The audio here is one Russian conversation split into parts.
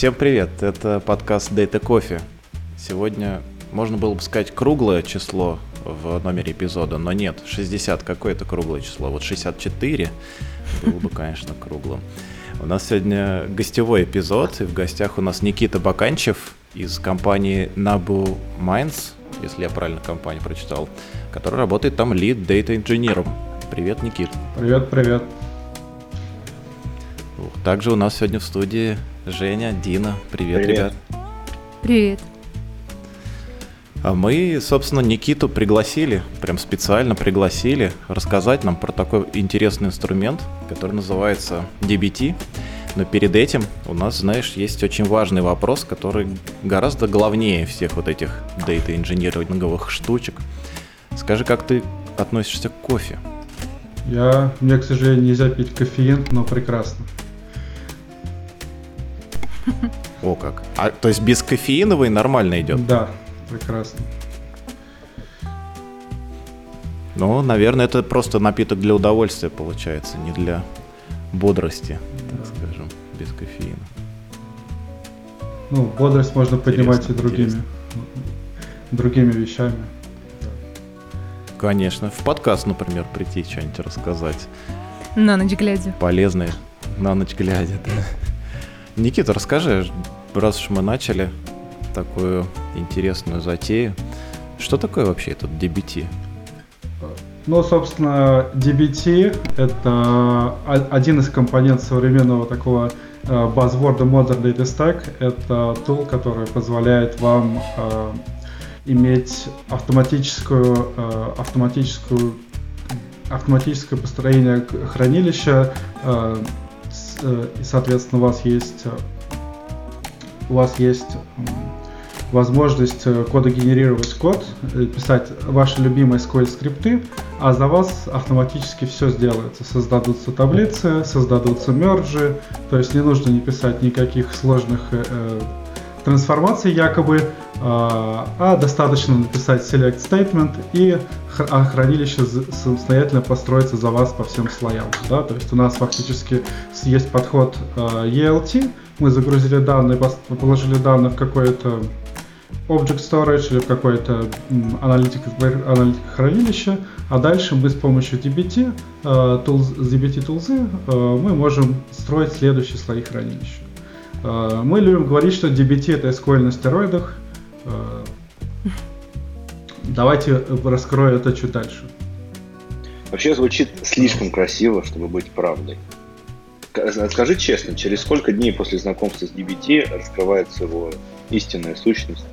Всем привет, это подкаст Data Coffee. Сегодня можно было бы сказать круглое число в номере эпизода, но нет, 60 какое-то круглое число. Вот 64 было бы, конечно, круглым. У нас сегодня гостевой эпизод, и в гостях у нас Никита Баканчев из компании Nabu Minds, если я правильно компанию прочитал, который работает там лид Data инженером. Привет, Никит. Привет, привет. Также у нас сегодня в студии Женя, Дина. Привет, Привет. ребят. Привет. А мы, собственно, Никиту пригласили, прям специально пригласили рассказать нам про такой интересный инструмент, который называется DBT. Но перед этим у нас, знаешь, есть очень важный вопрос, который гораздо главнее всех вот этих дейта-инжиниринговых штучек. Скажи, как ты относишься к кофе? Я, мне, к сожалению, нельзя пить кофеин, но прекрасно. О как. А, то есть без кофеиновый нормально идет? Да, прекрасно. Ну, наверное, это просто напиток для удовольствия получается, не для бодрости, так Да. скажем, без кофеина. Ну, бодрость можно поднимать и Интересно, другими, интересно. другими вещами. Конечно, в подкаст, например, прийти что-нибудь рассказать На ночь глядя. полезное на ночь глядя. да. Никита, расскажи, раз уж мы начали такую интересную затею, что такое вообще этот DBT? Ну, собственно, DBT — это один из компонентов современного такого э, buzzword Modern Data Stack. Это тул, который позволяет вам э, иметь автоматическую, э, автоматическую, автоматическое построение хранилища. э, и, соответственно, у вас есть, э, у вас есть возможность э, кодогенерировать код, э, писать ваши любимые SQL скрипты, а за вас автоматически все сделается. Создадутся таблицы, создадутся мержи, то есть не нужно не писать никаких сложных э, трансформаций якобы, а, а достаточно написать select statement и а хранилище самостоятельно построится за вас по всем слоям. Да? То есть у нас фактически есть подход э, ELT, мы загрузили данные, положили данные в какое-то Object Storage или в какое-то м, аналитик, аналитик хранилище, а дальше мы с помощью DBT, tools, DBT э, мы можем строить следующие слои хранилища. Э, мы любим говорить, что DBT это SQL на стероидах. Э, давайте раскрою это чуть дальше. Вообще звучит слишком красиво, чтобы быть правдой. Скажи честно, через сколько дней после знакомства с DBT раскрывается его истинная сущность?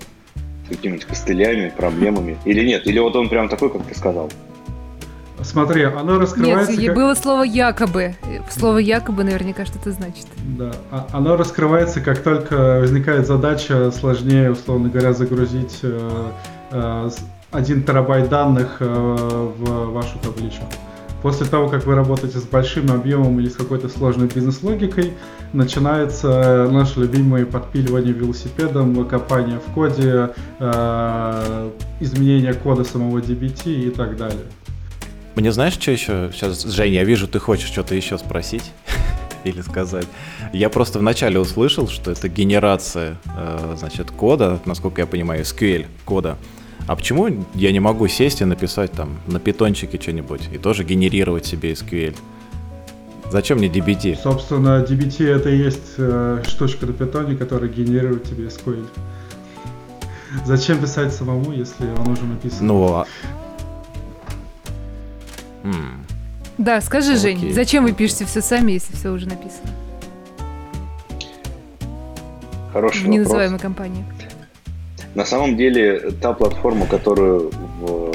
С какими-нибудь костылями, проблемами? Или нет? Или вот он прям такой, как ты сказал? Смотри, оно Нет, раскрывается и как... было слово якобы. Слово якобы наверняка что-то значит. Да, а- оно раскрывается, как только возникает задача сложнее, условно говоря, загрузить э, э, 1 терабайт данных э, в вашу табличку. После того, как вы работаете с большим объемом или с какой-то сложной бизнес-логикой, начинается наше любимое подпиливание велосипедом, копание в коде, изменение кода самого DBT и так далее. Мне знаешь, что еще? Сейчас, Жень, я вижу, ты хочешь что-то еще спросить или сказать. Я просто вначале услышал, что это генерация, э, значит, кода, насколько я понимаю, SQL кода. А почему я не могу сесть и написать там на питончике что-нибудь и тоже генерировать себе SQL? Зачем мне DBT? Собственно, DBT это и есть э, штучка на питоне, которая генерирует тебе SQL. Зачем писать самому, если он уже написан? Ну, а... М, Да, скажи, Окей. Жень, зачем вы пишете все сами, если все уже написано? Хороший В вопрос. неназываемой компании. На самом деле, та платформа, которую в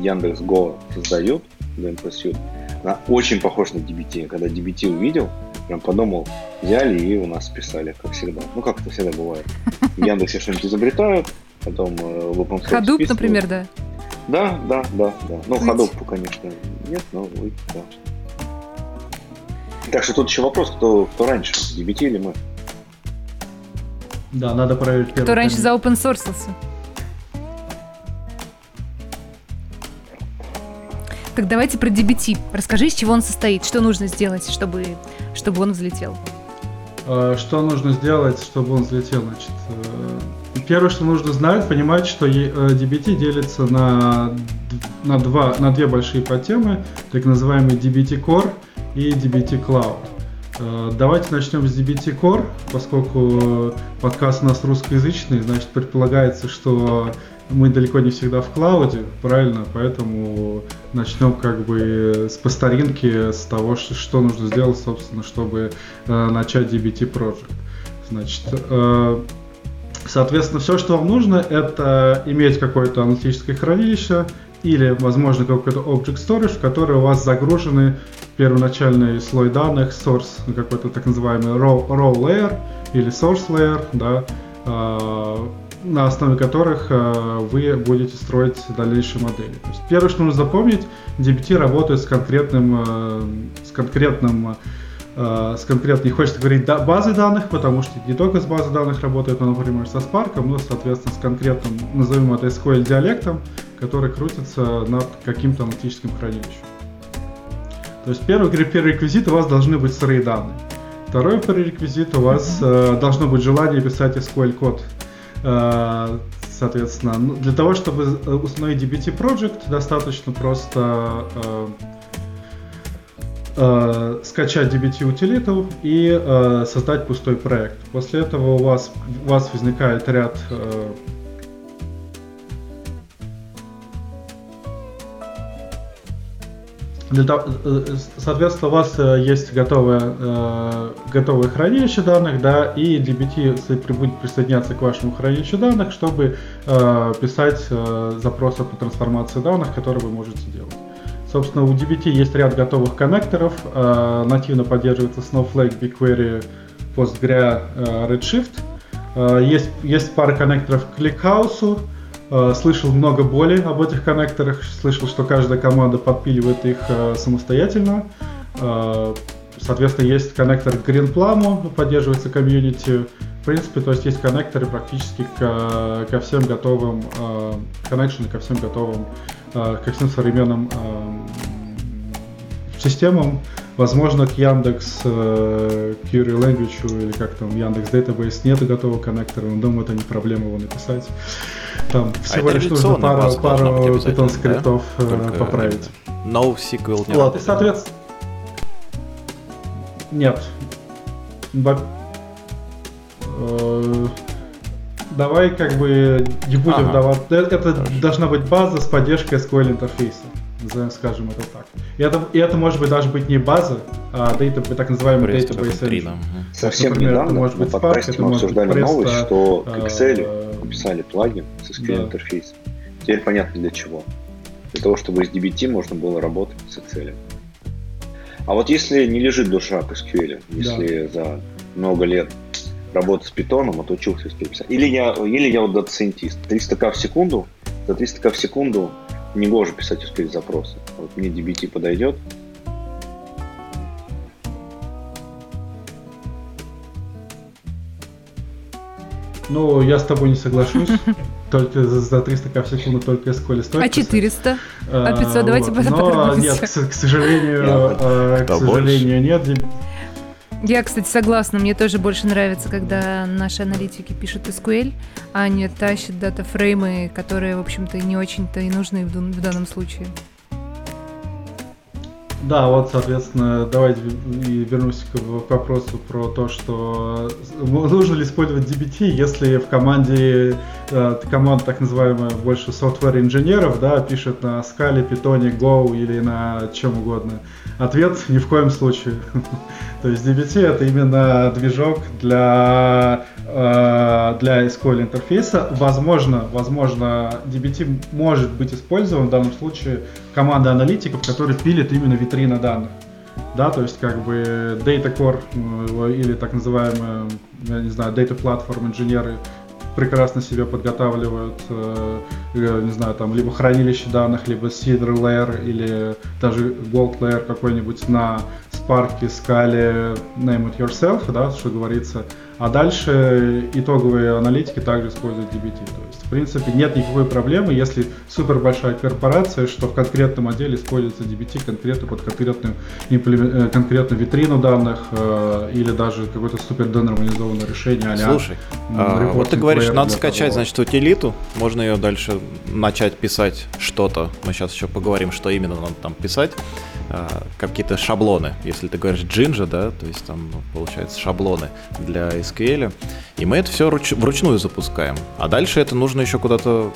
Яндекс.Го создают, DMP Suite, она очень похожа на DBT. Когда DBT увидел, прям подумал, взяли и у нас списали, как всегда. Ну, как это всегда бывает. В Яндексе что-нибудь изобретают, потом э, в open source списывают. например, да. Да, да, да, да. Ну, Выйти. ходов, конечно, нет, но вы, да. Так что тут еще вопрос, кто, кто раньше, DBT или мы? Да, надо проверить первый. Кто раньше за open source. Так давайте про DBT. Расскажи, из чего он состоит, что нужно сделать, чтобы, чтобы он взлетел. Э, что нужно сделать, чтобы он взлетел? Значит, э, первое, что нужно знать, понимать, что DBT делится на, на, два, на две большие подтемы, так называемый DBT Core и DBT Cloud. Давайте начнем с DBT Core, поскольку подкаст у нас русскоязычный, значит предполагается, что мы далеко не всегда в клауде, правильно? Поэтому начнем как бы с по старинке, с того, что, что нужно сделать, собственно, чтобы э, начать DBT Project. Значит, э, соответственно, все, что вам нужно, это иметь какое-то аналитическое хранилище или, возможно, какой-то Object Storage, в который у вас загружены первоначальный слой данных, source, какой-то так называемый raw, raw layer или source layer, да, э, на основе которых э, вы будете строить дальнейшие модели. То есть первое, что нужно запомнить, DBT работает с конкретным, э, с конкретным с конкретной, не хочется говорить да, базой данных, потому что не только с базой данных работает, но, например, со Spark, но, соответственно, с конкретным, назовем это SQL диалектом, который крутится над каким-то аналитическим хранилищем. То есть первый, первый реквизит у вас должны быть сырые данные. Второй пререквизит у вас э, должно быть желание писать SQL код Э, соответственно, ну, для того, чтобы установить DBT Project, достаточно просто э, э, скачать DBT утилиту и э, создать пустой проект. После этого у вас, у вас возникает ряд э, того, э, соответственно, у вас э, есть готовое, э, готовое хранилище данных, да, и DBT будет присоединяться к вашему хранилищу данных, чтобы писать запросы по трансформации данных, которые вы можете делать. Собственно, у DBT есть ряд готовых коннекторов, нативно поддерживается Snowflake, BigQuery, Postgre, Redshift. Есть, есть пара коннекторов к ClickHouse, Э, слышал много боли об этих коннекторах, слышал, что каждая команда подпиливает их э, самостоятельно. Э, соответственно, есть коннектор к GreenPlum, поддерживается комьюнити. В принципе, то есть есть коннекторы практически к, ко всем готовым, коннекшены ко всем готовым, ко всем современным системам. Возможно, к Яндекс Query Language или как там Яндекс Database нет готового коннектора, но думаю, это не проблема его написать. Там а всего лишь нужно пару, пару Python скриптов да? Э, поправить. NoSQL не Вот, и соответственно... Нет. Э, давай как бы не будем ага. давать. Э, это Хорошо. должна быть база с поддержкой SQL интерфейса. Скажем это так. И это, и это может быть даже быть не база, а data, так называемый database engine. Совсем Например, недавно это может быть Spark, это может обсуждали новость, что к Excel написали плагин с SQL да. интерфейсом. Теперь понятно для чего. Для того, чтобы из DBT можно было работать с Excel. А вот если не лежит душа к SQL, если да. за много лет работы с питоном, отучился SQL писать, или я, или я вот data scientist, 300к в секунду, за 300к в секунду не гоже писать SQL запросы. Вот мне DBT подойдет, Ну, я с тобой не соглашусь. Только за 300 к в секунду только SQL стоит. А 400? А 500? А, Давайте вот. Но нет, к, к сожалению, э, к сожалению, нет. Я, кстати, согласна. Мне тоже больше нравится, когда наши аналитики пишут SQL, а не тащат датафреймы, которые, в общем-то, не очень-то и нужны в данном случае. Да, вот, соответственно, давайте вернусь к вопросу про то, что нужно ли использовать DBT, если в команде э, команда так называемая больше software инженеров, да, пишет на Scala, Python, Go или на чем угодно. Ответ ни в коем случае. То есть DBT это именно движок для, э, для SQL интерфейса. Возможно, возможно, DBT может быть использован в данном случае команда аналитиков, которые пилят именно витрины данных. Да, то есть как бы Data Core э, или так называемые, я не знаю, Data Platform инженеры прекрасно себе подготавливают, э, не знаю, там, либо хранилище данных, либо Cedar Layer, или даже Gold Layer какой-нибудь на Spark, Scala, name it yourself, да, что говорится. А дальше итоговые аналитики также используют DBT. То есть, принципе, нет никакой проблемы, если супер большая корпорация, что в конкретном отделе используется DBT конкретно под конкретную, э, конкретную витрину данных э, или даже какое-то супер денормализованное решение. а Слушай, а, вот ты говоришь, надо скачать, того. значит, утилиту, можно ее дальше начать писать что-то. Мы сейчас еще поговорим, что именно надо там писать. А, какие-то шаблоны. Если ты говоришь Jinja, да, то есть там ну, получается шаблоны для SQL. И мы это все руч- вручную запускаем. А дальше это нужно еще куда-то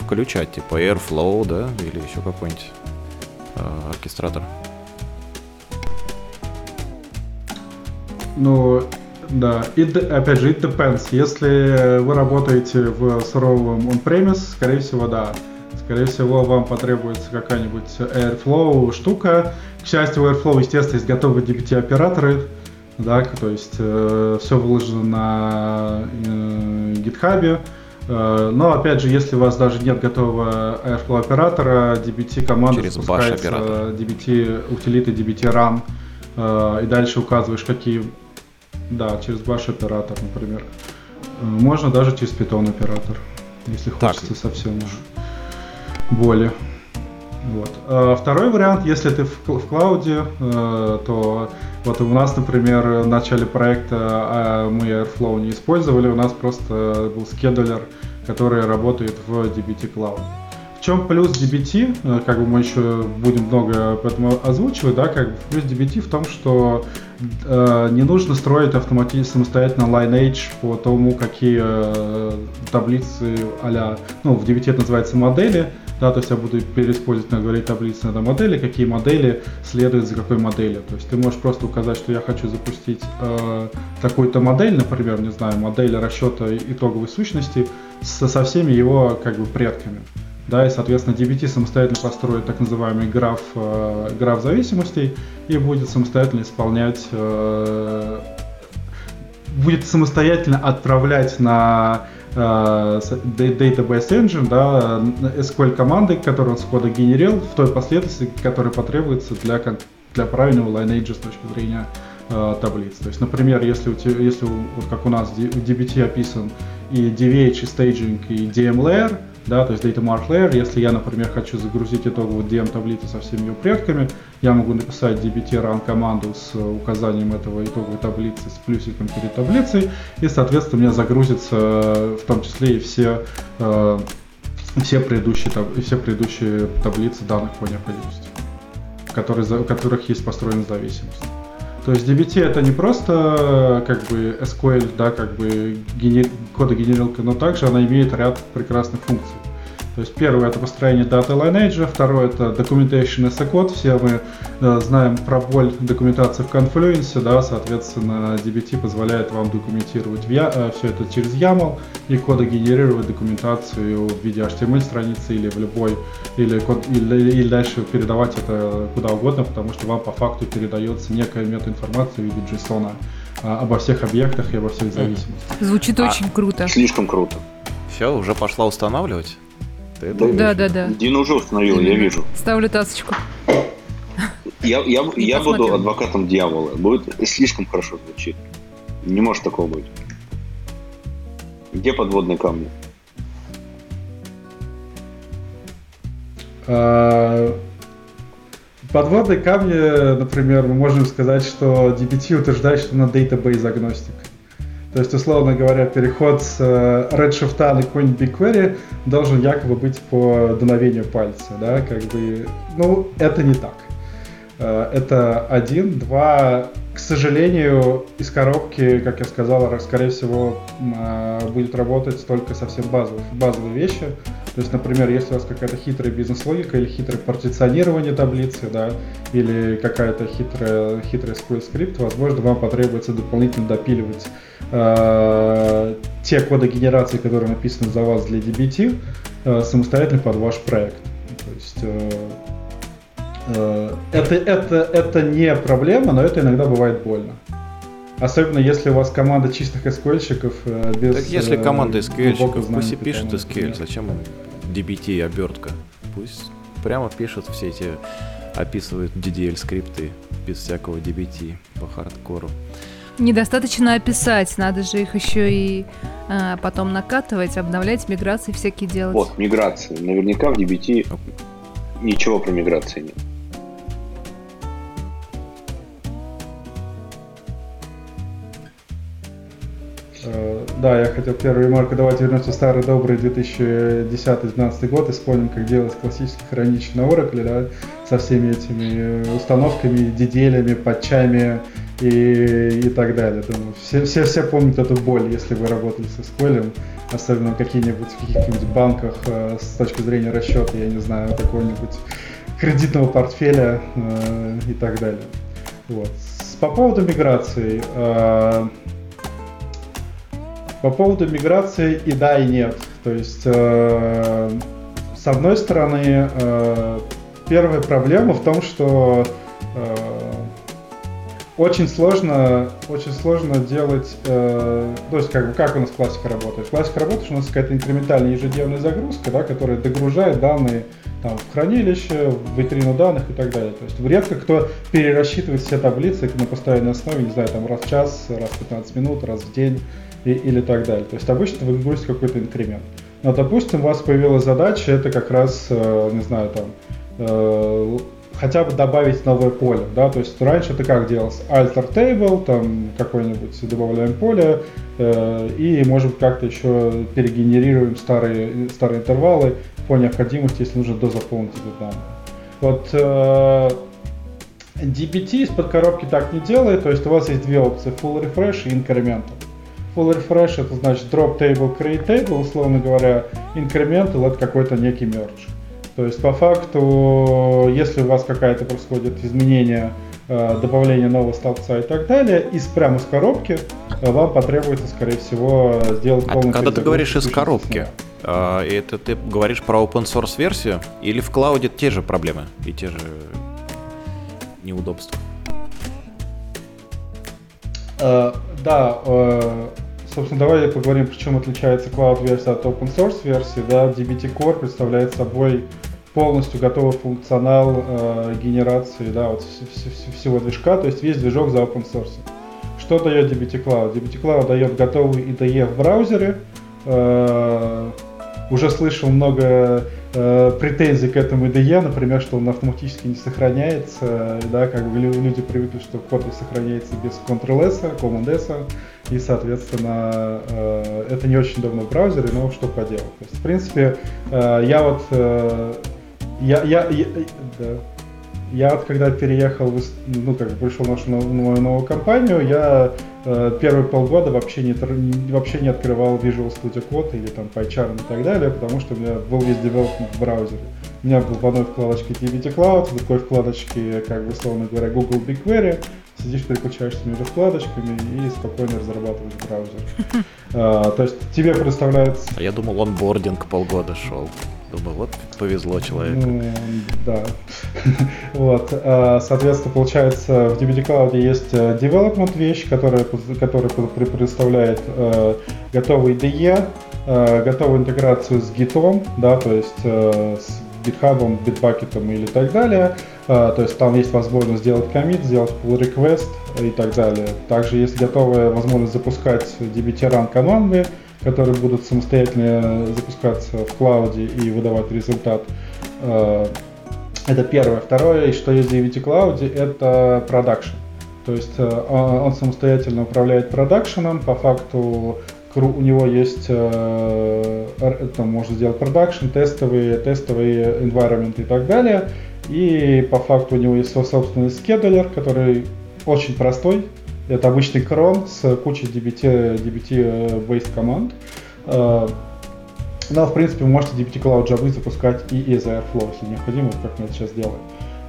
включать, типа Airflow, да, или еще какой-нибудь э, оркестратор. Ну, да, it, опять же, it depends. Если вы работаете в суровом on-premise, скорее всего, да. Скорее всего, вам потребуется какая-нибудь Airflow штука. К счастью, у Airflow, естественно, есть готовые DBT-операторы, да, то есть э, все выложено на э, GitHub. Но опять же, если у вас даже нет готового Airflow оператора, DBT команда Через запускается DBT утилиты DBT run, э, и дальше указываешь, какие, да, через Bash оператор, например. Э, можно даже через Python оператор, если так. хочется совсем уже боли. Вот. А второй вариант, если ты в, в клауде, э, то вот у нас, например, в начале проекта а мы Airflow не использовали, у нас просто был скедулер, который работает в DBT Cloud. В чем плюс DBT? Э, как бы мы еще будем много об озвучивать, да, как бы плюс DBT в том, что э, не нужно строить автоматически самостоятельно Lineage по тому, какие э, таблицы а ну, в DBT это называется модели, да, то есть я буду переиспользовать, на говорить таблицы на модели, какие модели следуют за какой моделью. То есть ты можешь просто указать, что я хочу запустить э, такую-то модель, например, не знаю, модель расчета итоговой сущности со, со всеми его как бы предками. Да, и, соответственно, DBT самостоятельно построит так называемый граф, э, граф зависимостей и будет самостоятельно исполнять, э, будет самостоятельно отправлять на database engine, да, SQL команды, которые он с кода генерил в той последовательности, которая потребуется для, для правильного lineage с точки зрения э, таблиц. То есть, например, если, у тебя, если вот как у нас в DBT описан и DVH, и staging, и DM layer, да, то есть data mark layer. Если я, например, хочу загрузить итоговую DM-таблицу со всеми ее предками, я могу написать dbt run команду с указанием этого итоговой таблицы с плюсиком перед таблицей, и, соответственно, у меня загрузится в том числе и все, э, все, предыдущие, все предыдущие таблицы данных по необходимости, которые, у которых есть построена зависимость. То есть DBT это не просто как бы SQL, да, как бы генер... кодогенерилка, но также она имеет ряд прекрасных функций. То есть первое это построение даты lineage, второе это documentation as a code. Все мы э, знаем про боль документации в Confluence, да, соответственно, DBT позволяет вам документировать э, все это через YAML и кодогенерировать документацию в виде HTML страницы или в любой, или, код, или, или дальше передавать это куда угодно, потому что вам по факту передается некая метаинформация в виде JSON а, обо всех объектах и обо всех зависимостях. Звучит а, очень круто. Слишком круто. Все, уже пошла устанавливать? Ты это да, да, да. Дина уже установил, я вижу. Ставлю тасочку. Я, я, я буду адвокатом дьявола. Будет слишком хорошо звучит. Не может такого быть. Где подводные камни? А, подводные камни, например, мы можем сказать, что DBT утверждает, что на database агностик. То есть, условно говоря, переход с э, Redshift на какой-нибудь BigQuery должен якобы быть по дуновению пальца, да, как бы, ну, это не так. Э, это один. Два, к сожалению, из коробки, как я сказал, скорее всего, э, будет работать только совсем базовые, базовые вещи. То есть, например, если у вас какая-то хитрая бизнес-логика или хитрое партиционирование таблицы, да, или какая-то хитрая, хитрый SQL скрипт, возможно, вам потребуется дополнительно допиливать э, те коды генерации, которые написаны за вас для DBT, э, самостоятельно под ваш проект. То есть э, э, это, это, это не проблема, но это иногда бывает больно. Особенно если у вас команда чистых SQL-щиков э, без... Так если команда SQL-щиков, пусть и пишет SQL, зачем DBT обертка? Пусть прямо пишут все эти, описывают DDL скрипты без всякого DBT по хардкору. Недостаточно описать, надо же их еще и а, потом накатывать, обновлять, миграции всякие делать. Вот, миграции. Наверняка в DBT ничего про миграции нет. Э, да, я хотел первую ремарку. Давайте вернемся в старый добрый 2010-2012 год и вспомним, как делать классический хранилище на Oracle, да, со всеми этими установками, диделями, патчами и, и так далее. Думаю, все, все, все помнят эту боль, если вы работали с SQL, особенно в каких-нибудь, банках э, с точки зрения расчета, я не знаю, какого-нибудь кредитного портфеля э, и так далее. Вот. По поводу миграции. Э, по поводу миграции и да, и нет. То есть, с одной стороны, первая проблема в том, что очень сложно, очень сложно делать, э, то есть как, как у нас классика работает. Классика работает, что у нас какая-то инкрементальная ежедневная загрузка, да, которая догружает данные там, в хранилище, в витрину данных и так далее. То есть редко кто перерасчитывает все таблицы на постоянной основе, не знаю, там раз в час, раз в 15 минут, раз в день и, или так далее. То есть обычно вы грузите какой-то инкремент. Но, допустим, у вас появилась задача, это как раз, э, не знаю, там, э, хотя бы добавить новое поле, да, то есть раньше это как делалось? Alter table, там какой-нибудь добавляем поле, э, и, может как-то еще перегенерируем старые, старые интервалы по необходимости, если нужно дозаполнить эти данные. Вот э, DBT из-под коробки так не делает, то есть у вас есть две опции, full refresh и incremental. Full refresh это значит drop table, create table, условно говоря, incremental это какой-то некий merge. То есть по факту, если у вас какая-то происходит изменение, э, добавление нового столбца и так далее, из прямо с коробки э, вам потребуется, скорее всего, сделать полный а Когда ты говоришь из коробки, э, это ты говоришь про open source версию или в клауде те же проблемы и те же неудобства? Да, Собственно, давай поговорим, почему отличается Cloud версия от Open Source версии. Да, DBT Core представляет собой полностью готовый функционал э, генерации да, вот всего движка, то есть весь движок за open source. Что дает DBT Cloud? DBT Cloud дает готовый IDE в браузере. Э, уже слышал много э, претензий к этому IDE, например, что он автоматически не сохраняется, да, как бы люди привыкли, что код сохраняется без Ctrl-S, Command-S, и, соответственно, э, это не очень удобно в браузере, но что поделать. То есть, в принципе, э, я вот, э, я, я, я, да. Я вот когда переехал, в, ну как бы пришел в нашу новую, новую компанию, я э, первые полгода вообще не, вообще не открывал Visual Studio Code или там PyCharm и так далее, потому что у меня был весь девелопмент в браузере. У меня был в одной вкладочке DBT Cloud, в другой вкладочке, как бы, условно говоря, Google BigQuery, сидишь, переключаешься между вкладочками и спокойно разрабатываешь браузер. А, то есть тебе представляется... А я думал, онбординг полгода шел. Думаю, вот повезло человеку. Ну, да. вот. А, соответственно, получается, в DBD Cloud есть э, development вещь, которая, которая предоставляет э, готовый IDE, э, готовую интеграцию с Git, да, то есть с GitHub, Bitbucket или так далее. То есть там есть возможность сделать комит, сделать pull request и так далее. Также есть готовая возможность запускать DBT Run команды, которые будут самостоятельно запускаться в клауде и выдавать результат. А, это первое. Второе, что есть в DBT Cloud, это продакшн. То есть а, он самостоятельно управляет продакшеном, по факту у него есть, э, там можно сделать продакшн, тестовые, тестовые environment и так далее. И по факту у него есть свой собственный скедулер, который очень простой. Это обычный крон с кучей DBT, DBT-based команд. Э, но, в принципе, вы можете DBT Cloud Java запускать и из Airflow, если необходимо, как мы это сейчас делаем.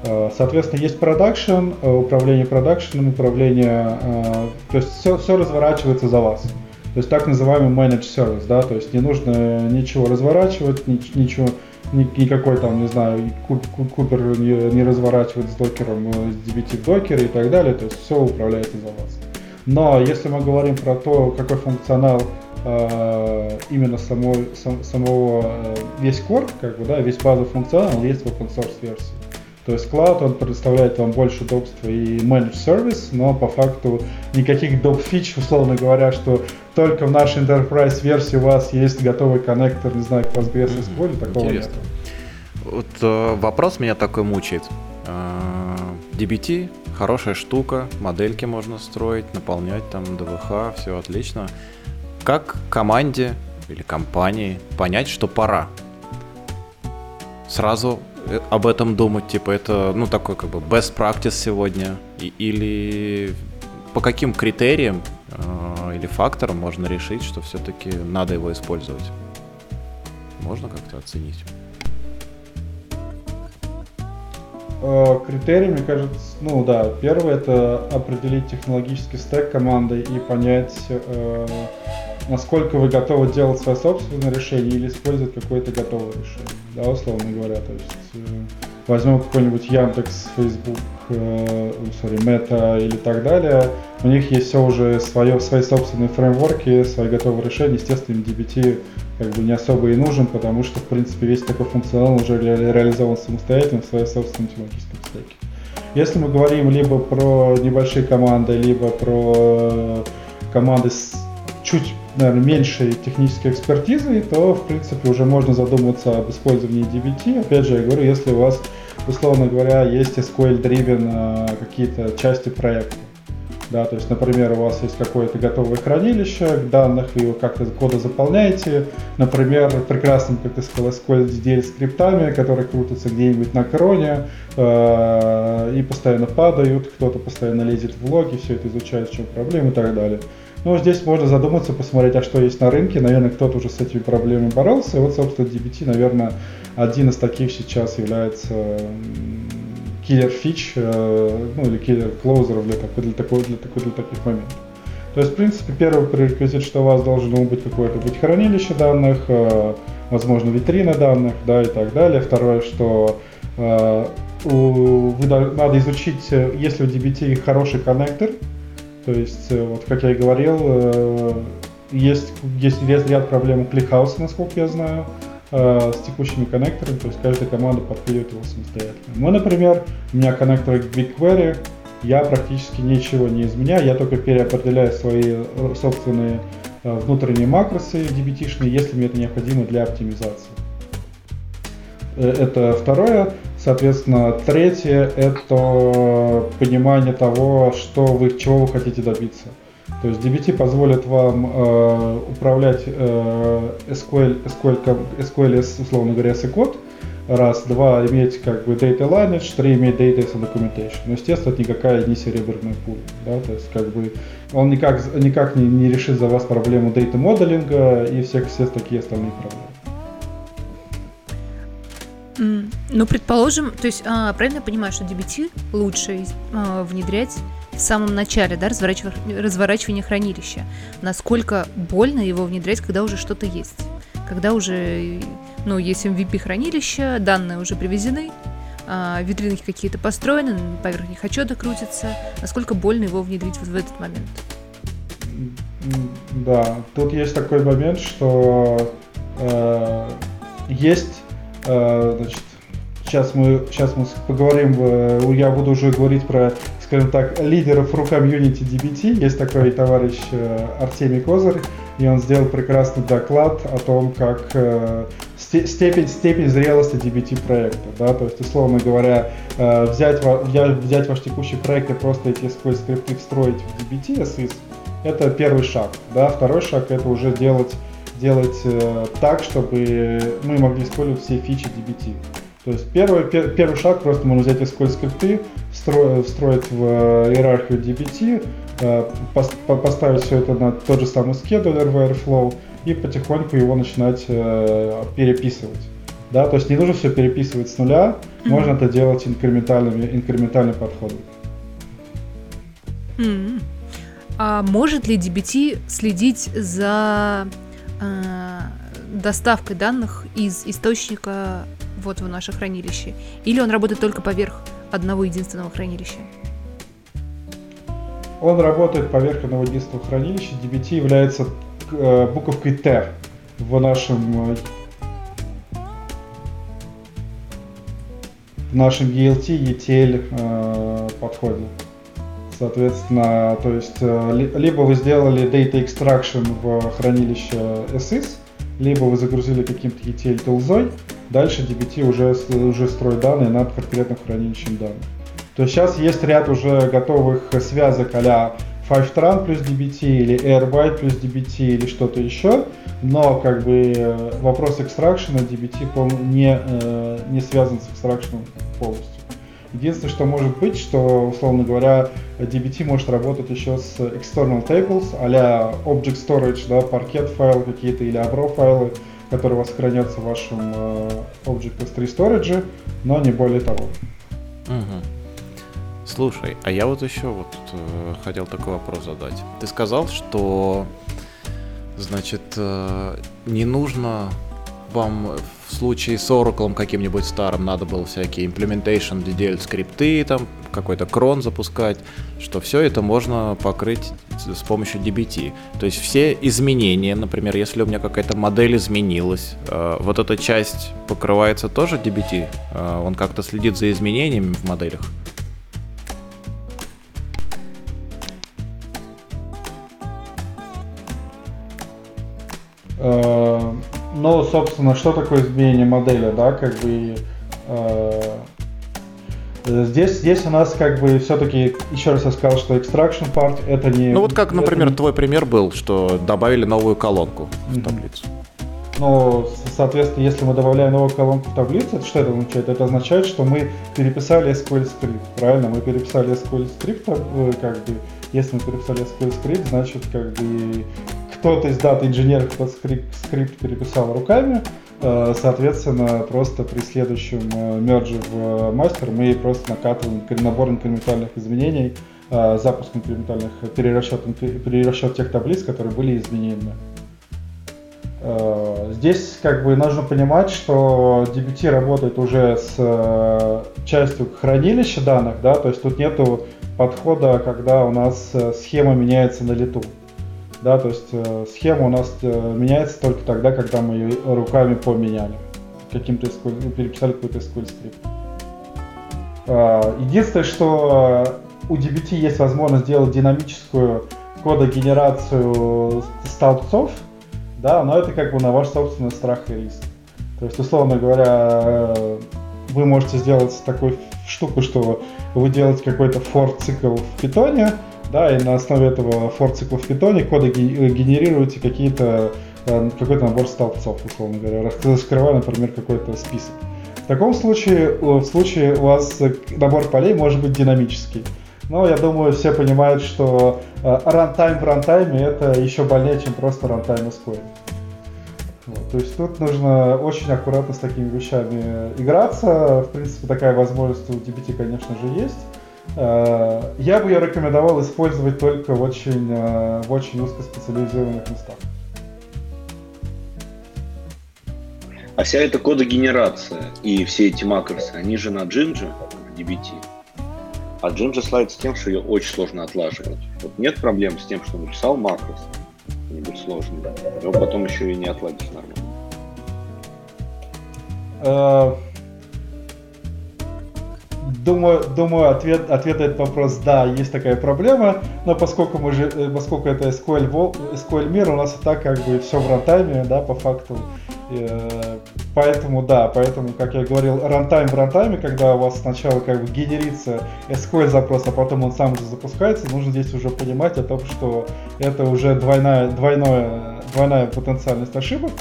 Э, соответственно, есть продакшн, управление продакшеном, управление... То есть все, все разворачивается за вас. То есть так называемый managed service, да, то есть не нужно ничего разворачивать, ничего, никакой там, не знаю, купер не, разворачивать с докером, э, с DBT в докере и так далее, то есть все управляется за вас. Но если мы говорим про то, какой функционал э, именно самой, сам, самого, э, весь core, как бы, да, весь базовый функционал есть в open source версии. То есть Cloud, он предоставляет вам больше удобства и managed service, но по факту никаких доп. фич, условно говоря, что только в нашей Enterprise версии у вас есть готовый коннектор, не знаю, к Postgres SQL, mm-hmm. такого Интересно. нет. Вот э, вопрос меня такой мучает. Э, DBT хорошая штука, модельки можно строить, наполнять там ДВХ, все отлично. Как команде или компании понять, что пора? Сразу э, об этом думать, типа это, ну, такой как бы best practice сегодня, и, или по каким критериям э, или факторам можно решить, что все-таки надо его использовать? Можно как-то оценить? Э, критерий, мне кажется, ну да, первый это определить технологический стек команды и понять, э, насколько вы готовы делать свое собственное решение или использовать какое-то готовое решение, да, условно говоря, то есть э, возьмем какой-нибудь Яндекс, Facebook, э, sorry, Meta или так далее, у них есть все уже свое, свои собственные фреймворки, свои готовые решения, естественно, им DBT как бы не особо и нужен, потому что, в принципе, весь такой функционал уже ре- реализован самостоятельно в своей собственной технологическом стеке. Если мы говорим либо про небольшие команды, либо про э, команды с чуть, наверное, меньшей технической экспертизой, то, в принципе, уже можно задуматься об использовании DBT. Опять же, я говорю, если у вас, условно говоря, есть SQL-driven э, какие-то части проекта. Да, то есть, например, у вас есть какое-то готовое хранилище данных, вы его как-то кода заполняете. Например, прекрасным, как ты сказал, SQL скриптами, которые крутятся где-нибудь на кроне э, и постоянно падают, кто-то постоянно лезет в логи, все это изучает, в чем проблема и так далее. Ну, здесь можно задуматься, посмотреть, а что есть на рынке. Наверное, кто-то уже с этими проблемами боролся. И вот, собственно, DBT, наверное, один из таких сейчас является киллер фич, э, ну или киллер клоузеров для, такой, для, такой, для, такой, для таких моментов. То есть, в принципе, первый пререквизит, что у вас должно быть какое-то быть хранилище данных, э, возможно, витрина данных, да, и так далее. Второе, что э, вы, надо изучить, есть ли у DBT хороший коннектор, то есть, вот как я и говорил, есть, есть ряд проблем у ClickHouse, насколько я знаю, э, с текущими коннекторами, то есть каждая команда подпиливает его самостоятельно. Мы, например, у меня коннектор BigQuery, я практически ничего не изменяю, я только переопределяю свои э, собственные э, внутренние макросы dbt если мне это необходимо для оптимизации. Э, это второе. Соответственно, третье – это понимание того, что вы, чего вы хотите добиться. То есть DBT позволит вам э, управлять э, SQL, SQL, SQL, условно говоря, с код, раз, два, иметь как бы data lineage, три, иметь data as documentation. Но, естественно, это никакая не серебряная пуля, да, то есть как бы он никак, никак не, не решит за вас проблему data моделинга и всех, все такие остальные проблемы. Ну, предположим, то есть, а, правильно я понимаю, что DBT лучше а, внедрять в самом начале, да, разворачивания, разворачивания хранилища. Насколько больно его внедрять, когда уже что-то есть. Когда уже, ну, есть MVP хранилища, данные уже привезены, а, витринки какие-то построены, поверх них отчеты крутятся. Насколько больно его внедрить вот в этот момент? Да, тут есть такой момент, что э, есть, значит, сейчас мы, сейчас мы поговорим, э, я буду уже говорить про скажем так, лидеров ру комьюнити DBT. Есть такой товарищ э, Артемий Козырь, и он сделал прекрасный доклад о том, как э, степень, степень зрелости DBT проекта. Да? То есть, условно говоря, э, взять, взять ваш текущий проект и просто эти SQL скрипты встроить в DBT SIS, это первый шаг. Да? Второй шаг это уже делать, делать так, чтобы мы могли использовать все фичи DBT. То есть первый, первый шаг просто можно взять SQL скрипты, встроить в э, иерархию DBT, э, поставить все это на тот же самый scheduler в Airflow и потихоньку его начинать э, переписывать. Да, то есть не нужно все переписывать с нуля, mm-hmm. можно это делать инкрементальными, инкрементальным подходом. Mm-hmm. А может ли DBT следить за э, доставкой данных из источника вот в наше хранилище? Или он работает только поверх одного единственного хранилища? Он работает поверх одного единственного хранилища. DBT является э, буковкой T в нашем... Э, в нашем ELT, ETL э, подходе. Соответственно, то есть э, либо вы сделали data extraction в хранилище SIS, либо вы загрузили каким-то ETL тулзой, дальше DBT уже, уже строит данные над конкретным хранилищем данных. То есть сейчас есть ряд уже готовых связок а-ля Fivetran плюс DBT или Airbyte плюс DBT или что-то еще, но как бы э, вопрос экстракшена DBT не, э, не связан с экстракшеном полностью. Единственное, что может быть, что, условно говоря, DBT может работать еще с external tables, а object storage, да, паркет файлы какие-то или abro файлы, которые у вас хранятся в вашем э, Object S3 storage, но не более того. Угу. Слушай, а я вот еще вот э, хотел такой вопрос задать. Ты сказал, что, значит, э, не нужно вам в случае с Oracle каким-нибудь старым надо было всякие implementation DDL скрипты, там какой-то крон запускать, что все это можно покрыть с помощью DBT. То есть все изменения, например, если у меня какая-то модель изменилась, э, вот эта часть покрывается тоже DBT? Э, он как-то следит за изменениями в моделях? Э, ну, собственно, что такое изменение модели, да, как бы э, Здесь, здесь у нас как бы все-таки, еще раз я сказал, что extraction part это не... Ну вот как, например, не... твой пример был, что добавили новую колонку в таблицу. Ну, соответственно, если мы добавляем новую колонку в таблицу, что это означает? Это означает, что мы переписали SQL скрипт, правильно? Мы переписали SQL скрипт, э, как бы, если мы переписали SQL скрипт, значит, как бы, кто-то из data инженеров этот скрипт, скрипт переписал руками, э, соответственно, просто при следующем э, мерже в мастер мы просто накатываем набор инкрементальных изменений, э, запуск инкрементальных, перерасчет, перерасчет тех таблиц, которые были изменены. Здесь как бы нужно понимать, что DBT работает уже с частью хранилища данных, да, то есть тут нету подхода, когда у нас схема меняется на лету. Да, то есть э, схема у нас э, меняется только тогда, когда мы ее руками поменяли. Каким-то SQL, переписали какой-то SQL скрипт. Э, единственное, что у DBT есть возможность сделать динамическую кодогенерацию столбцов, да, но это как бы на ваш собственный страх и риск. То есть, условно говоря, вы можете сделать такую штуку, что вы делаете какой-то for цикл в питоне, да, и на основе этого for цикла в питоне кода генерируете какие-то э, какой-то набор столбцов, условно говоря, раскрывая, например, какой-то список. В таком случае, в случае у вас набор полей может быть динамический. Но я думаю, все понимают, что runtime э, в рантайме это еще больнее, чем просто runtime SQL. Вот, то есть тут нужно очень аккуратно с такими вещами играться. В принципе, такая возможность у DBT, конечно же, есть. Э, я бы ее рекомендовал использовать только в очень, э, в очень узкоспециализированных местах. А вся эта кодогенерация и все эти макросы, они же на Jinja, в DBT. А Jinja славится тем, что ее очень сложно отлаживать. Вот нет проблем с тем, что написал макрос, нибудь сложный, его потом еще и не отладишь нормально. Думаю, думаю ответ, ответ на этот вопрос да, есть такая проблема, но поскольку мы же, э, поскольку это SQL, SQL мир, у нас и так как бы все в рантайме, да, по факту. Э, поэтому да, поэтому, как я говорил, рантайм в рантайме, когда у вас сначала как бы генерится SQL запрос, а потом он сам уже запускается, нужно здесь уже понимать о том, что это уже двойная, двойная, двойная потенциальность ошибок,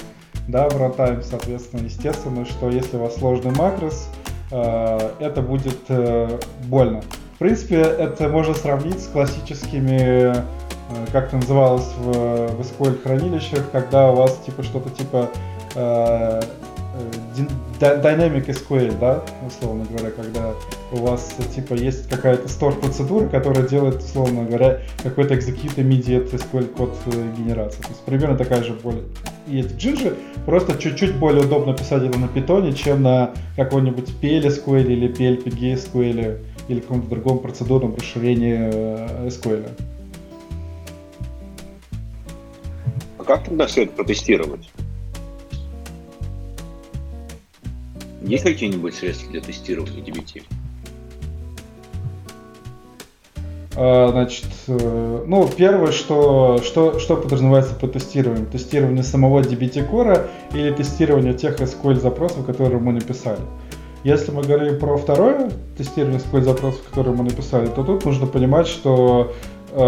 да, в рантайме, соответственно, естественно, что если у вас сложный макрос, это будет э, больно. В принципе, это можно сравнить с классическими, э, как это называлось в, в SQL хранилищах, когда у вас типа что-то типа Dynamic SQL, да, условно говоря, когда у вас типа есть какая-то store процедура, которая делает, условно говоря, какой-то execute immediate SQL код генерации. То есть примерно такая же боль есть в Jinja, просто чуть-чуть более удобно писать это на питоне, чем на какой-нибудь PL или PLPG SQL или каком-то другом процедурном расширении э, SQL. А как тогда все это протестировать? Есть какие-нибудь средства для тестирования DBT? А, значит, э, ну, первое, что, что, что подразумевается по тестированию? Тестирование самого DBT Core или тестирование тех SQL запросов, которые мы написали. Если мы говорим про второе тестирование SQL запросов, которые мы написали, то тут нужно понимать, что э,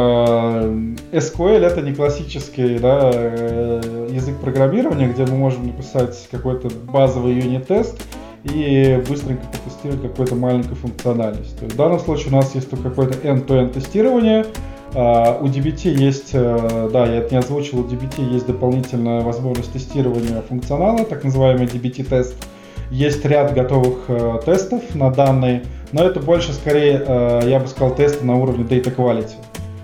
SQL это не классический да, э, язык программирования, где мы можем написать какой-то базовый юнит-тест, и быстренько потестировать какую-то маленькую функциональность. То есть в данном случае у нас есть какое-то end-to-end тестирование, Uh, у DBT есть, uh, да, я это не озвучил, у DBT есть дополнительная возможность тестирования функционала, так называемый DBT-тест. Есть ряд готовых uh, тестов на данные, но это больше, скорее, я бы сказал, тесты на уровне data quality.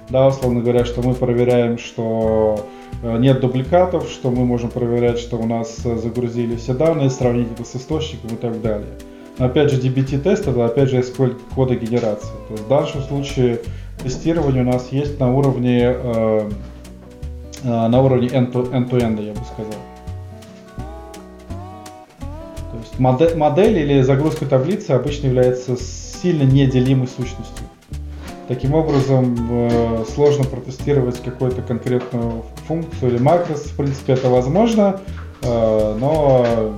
Да, условно говоря, что мы проверяем, что Э, нет дубликатов, что мы можем проверять, что у нас э, загрузили все данные, сравнить это с источником и так далее. Но опять же, DBT-тест это опять же SQL кода генерации. То есть в данном случае тестирование у нас есть на уровне, э, э, на уровне end-to-end, я бы сказал. То есть модель, модель или загрузка таблицы обычно является сильно неделимой сущностью. Таким образом, э, сложно протестировать какую-то конкретную функцию или макрос. В принципе, это возможно, э, но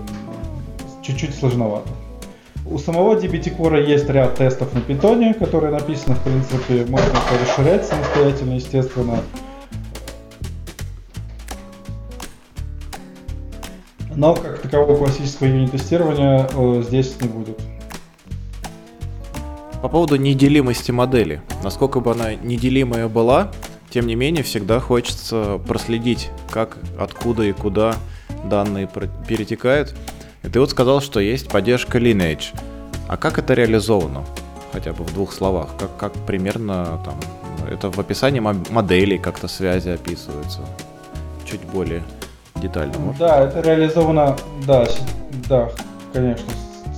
чуть-чуть сложновато. У самого DBT Core есть ряд тестов на питоне, которые написаны, в принципе, можно расширять самостоятельно, естественно. Но как такового классического юнит-тестирования э, здесь не будет. По поводу неделимости модели. Насколько бы она неделимая была, тем не менее, всегда хочется проследить, как, откуда и куда данные перетекают. И ты вот сказал, что есть поддержка Lineage. А как это реализовано? Хотя бы в двух словах. Как, как примерно там это в описании моделей как-то связи описываются. Чуть более детально, может? Да, это реализовано, да, да, конечно.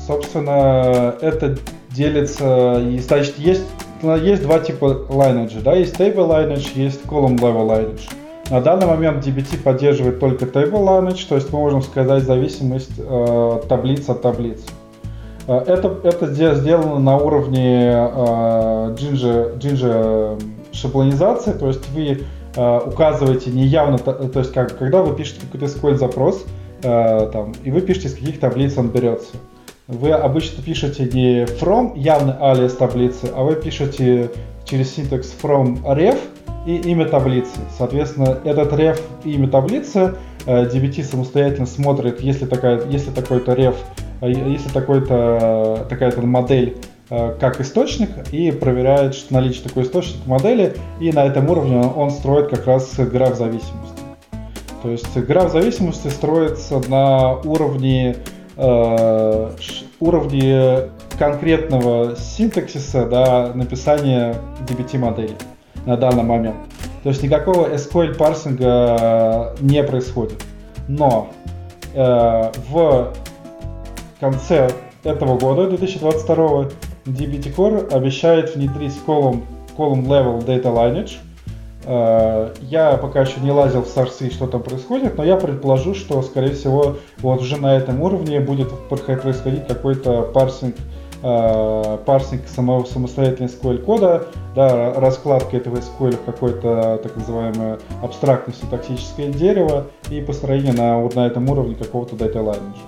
Собственно, это делится, и значит, есть, есть два типа lineage, да, есть table lineage, есть column level lineage. На данный момент DBT поддерживает только table lineage, то есть мы можем сказать зависимость э, таблиц от таблиц. Э, это, это сделано на уровне э, Jinja, Jinja шаблонизации, то есть вы э, указываете неявно, то есть как, когда вы пишете какой-то SQL запрос, э, там, и вы пишете, из каких таблиц он берется вы обычно пишете не from явный алиас таблицы, а вы пишете через синтекс from ref и имя таблицы. Соответственно, этот ref и имя таблицы DBT э, самостоятельно смотрит, если, такая, если такой-то ref, э, если такой-то, такая-то модель э, как источник и проверяет наличие такой источника модели, и на этом уровне он строит как раз граф зависимости. То есть граф зависимости строится на уровне э, уровне конкретного синтаксиса да, написания DBT-модели на данный момент. То есть никакого SQL парсинга не происходит. Но э, в конце этого года, 2022, DBT Core обещает внедрить column, column level data lineage, Э, я пока еще не лазил в сорсы, что там происходит, но я предположу, что, скорее всего, вот уже на этом уровне будет происходить какой-то парсинг, э, парсинг самого самостоятельного SQL кода, да, раскладка этого SQL в какое-то так называемое абстрактное синтаксическое дерево и построение на, вот на этом уровне какого-то data lineage.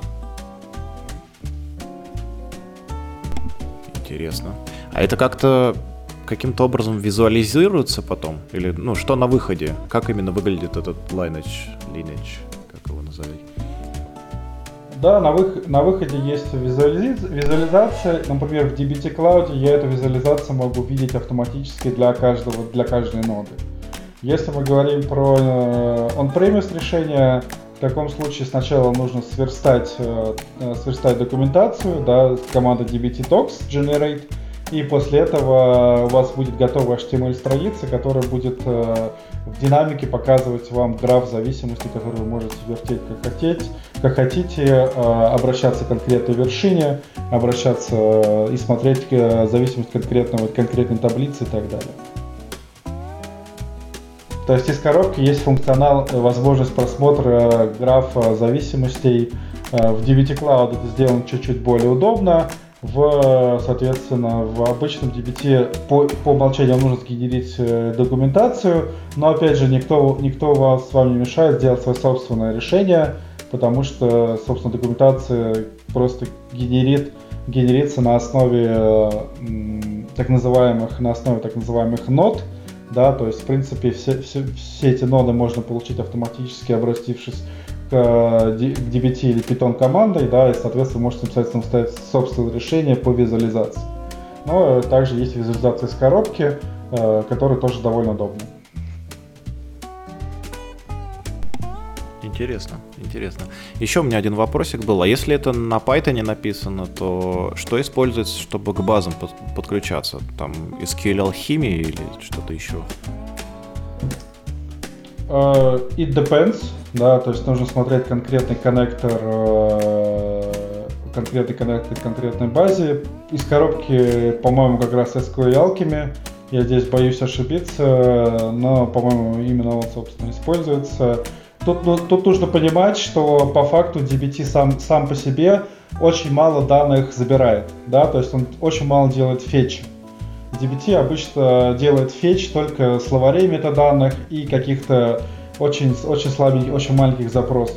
Интересно. А это как-то каким-то образом визуализируется потом? Или, ну, что на выходе? Как именно выглядит этот lineage, lineage, как его назовем? Да, на, вых- на выходе есть визуализ- визуализация. Например, в DBT Cloud я эту визуализацию могу видеть автоматически для каждого, для каждой ноды. Если мы говорим про э, on-premise решение, в таком случае сначала нужно сверстать, э, э сверстать документацию, да, команда dbt talks generate, и после этого у вас будет готова HTML-страница, которая будет э, в динамике показывать вам граф зависимости, который вы можете вертеть как хотите, как хотите э, обращаться к конкретной вершине, обращаться э, и смотреть э, зависимость конкретного, конкретной таблицы и так далее. То есть из коробки есть функционал, э, возможность просмотра графа зависимостей В DBT Cloud это сделано чуть-чуть более удобно. В, соответственно, в обычном DBT по, по умолчанию нужно сгенерить документацию, но опять же никто, никто вас с вами не мешает сделать свое собственное решение, потому что, собственно, документация просто генерит, генерится на основе так называемых, на основе так называемых нод, да, то есть, в принципе, все, все, все эти ноды можно получить автоматически, обратившись к DBT или Python командой, да, и, соответственно, можете написать самостоятельно собственное решение по визуализации. Но также есть визуализация из коробки, э, которая тоже довольно удобна. Интересно, интересно. Еще у меня один вопросик был. А если это на Python написано, то что используется, чтобы к базам под, подключаться? Там SQL алхимия или что-то еще? Uh, it depends, да, то есть нужно смотреть конкретный коннектор, uh, конкретный коннектор конкретной базе. Из коробки, по-моему, как раз SQL Alchemy. Я здесь боюсь ошибиться, но, по-моему, именно он, собственно, используется. Тут, ну, тут нужно понимать, что по факту DBT сам, сам по себе очень мало данных забирает, да, то есть он очень мало делает фетчи. DBT обычно делает фетч только словарей метаданных и каких-то очень, очень слабеньких, очень маленьких запросов.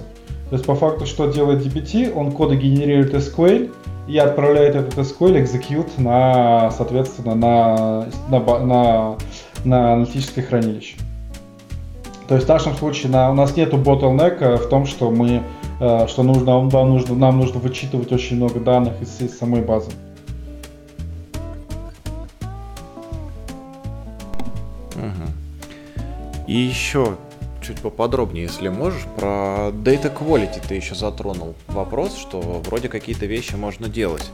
То есть по факту, что делает DBT, он коды генерирует SQL и отправляет этот SQL execute на, соответственно, на, на, на, на аналитическое хранилище. То есть в нашем случае на, у нас нету bottleneck в том, что мы э, что нужно, нам нужно, нам нужно вычитывать очень много данных из, из самой базы. И еще чуть поподробнее, если можешь, про Data Quality ты еще затронул вопрос, что вроде какие-то вещи можно делать.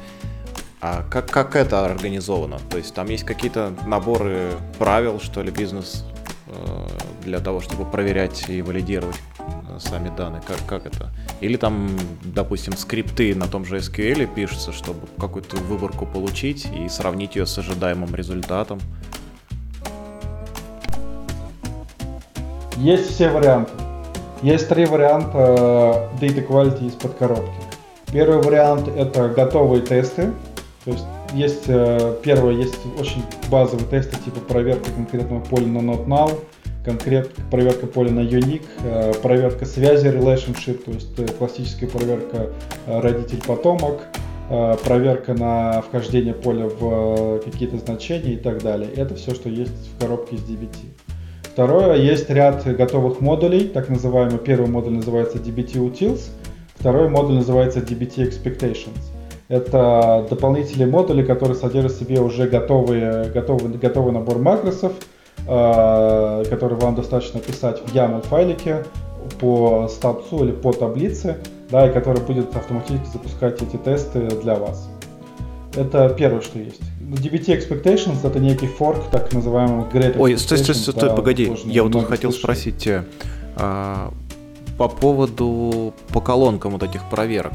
А как, как это организовано? То есть там есть какие-то наборы правил, что ли, бизнес Э, для того, чтобы проверять и валидировать э, сами данные? Как, как это? Или там, допустим, скрипты на том же SQL пишутся, чтобы какую-то выборку получить и сравнить ее с ожидаемым результатом? Есть все варианты. Есть три варианта э, Data Quality из-под коробки. Первый вариант это готовые тесты. То есть есть э, первое, есть очень базовые тесты типа проверка конкретного поля на not null, конкрет, проверка поля на unique, э, проверка связи relationship, то есть классическая проверка родитель-потомок, проверка на вхождение поля в какие-то значения и так далее. Это все, что есть в коробке с DBT. Второе, есть ряд готовых модулей, так называемый, первый модуль называется DBT Utils, второй модуль называется DBT Expectations. Это дополнительные модули, которые содержат в себе уже готовые, готовый, готовый набор макросов, э, который вам достаточно писать в YAML файлике по статусу или по таблице, да, и который будет автоматически запускать эти тесты для вас. Это первое, что есть. DBT Expectations это некий форк так называемого Great Ой, стой, стой, стой, стой, погоди. Я вот тут хотел спросить тебя а, по поводу по колонкам вот этих проверок.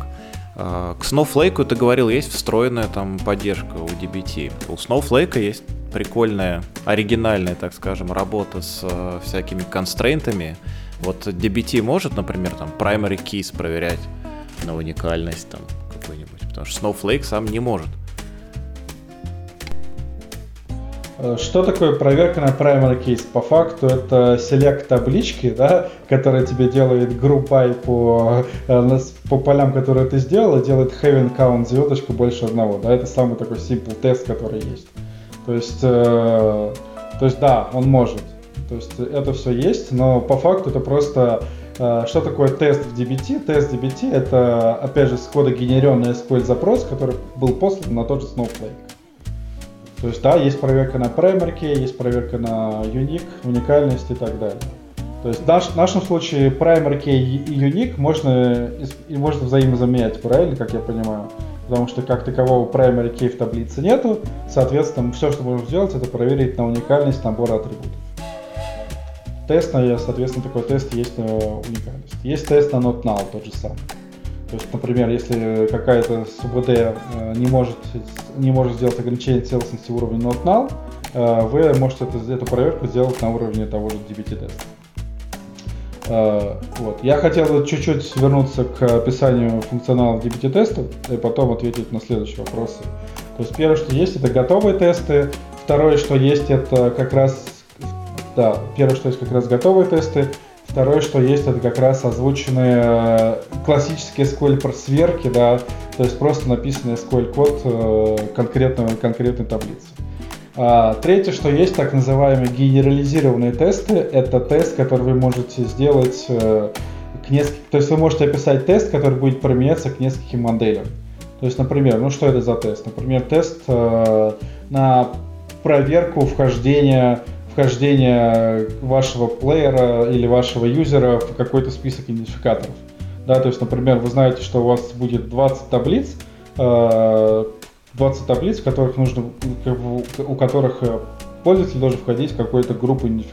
А, к Snowflake, ты говорил, есть встроенная там поддержка у DBT. У Snowflake есть прикольная, оригинальная, так скажем, работа с э, всякими констрейнтами. Вот DBT может, например, там primary keys проверять на уникальность там какой-нибудь, потому что Snowflake сам не может. Что такое проверка на primary case? По факту это селект таблички, да, которая тебе делает by по, э, по полям, которые ты сделал, и делает having count звездочку больше одного. Да, это самый такой simple тест, который есть. То есть, э, то есть да, он может. То есть это все есть, но по факту это просто э, что такое тест в DBT? Тест DBT это, опять же, с кода генерированный SQL запрос, который был послан на тот же Snowflake. То есть, да, есть проверка на key, есть проверка на unique, уникальность и так далее. То есть в, наш, в нашем случае primary key и unique можно, и можно взаимозаменять, правильно, как я понимаю? Потому что как такового primary key в таблице нету, соответственно, все, что можем сделать, это проверить на уникальность набора атрибутов. Тест на, соответственно, такой тест есть на уникальность. Есть тест на not null, тот же самый. То есть, например, если какая-то СУБД э, не может, не может сделать ограничение целостности уровня not null, э, вы можете это, эту проверку сделать на уровне того же DBT теста. Э, вот. Я хотел чуть-чуть вернуться к описанию функционала DBT-тестов и потом ответить на следующие вопросы. То есть первое, что есть, это готовые тесты. Второе, что есть, это как раз... Да, первое, что есть, как раз готовые тесты. Второе, что есть, это как раз озвученные э, классические SQL-сверки, да, то есть просто написанный SQL-код э, конкретной, конкретной таблицы. А, третье, что есть так называемые генерализированные тесты, это тест, который вы можете сделать э, к нескольким, то есть вы можете описать тест, который будет применяться к нескольким моделям. То есть, например, ну что это за тест? Например, тест э, на проверку вхождения вхождения вашего плеера или вашего юзера в какой-то список идентификаторов. Да, то есть, например, вы знаете, что у вас будет 20 таблиц, 20 э, таблиц, в которых нужно, у которых э, пользователь должен входить в какую-то группу, не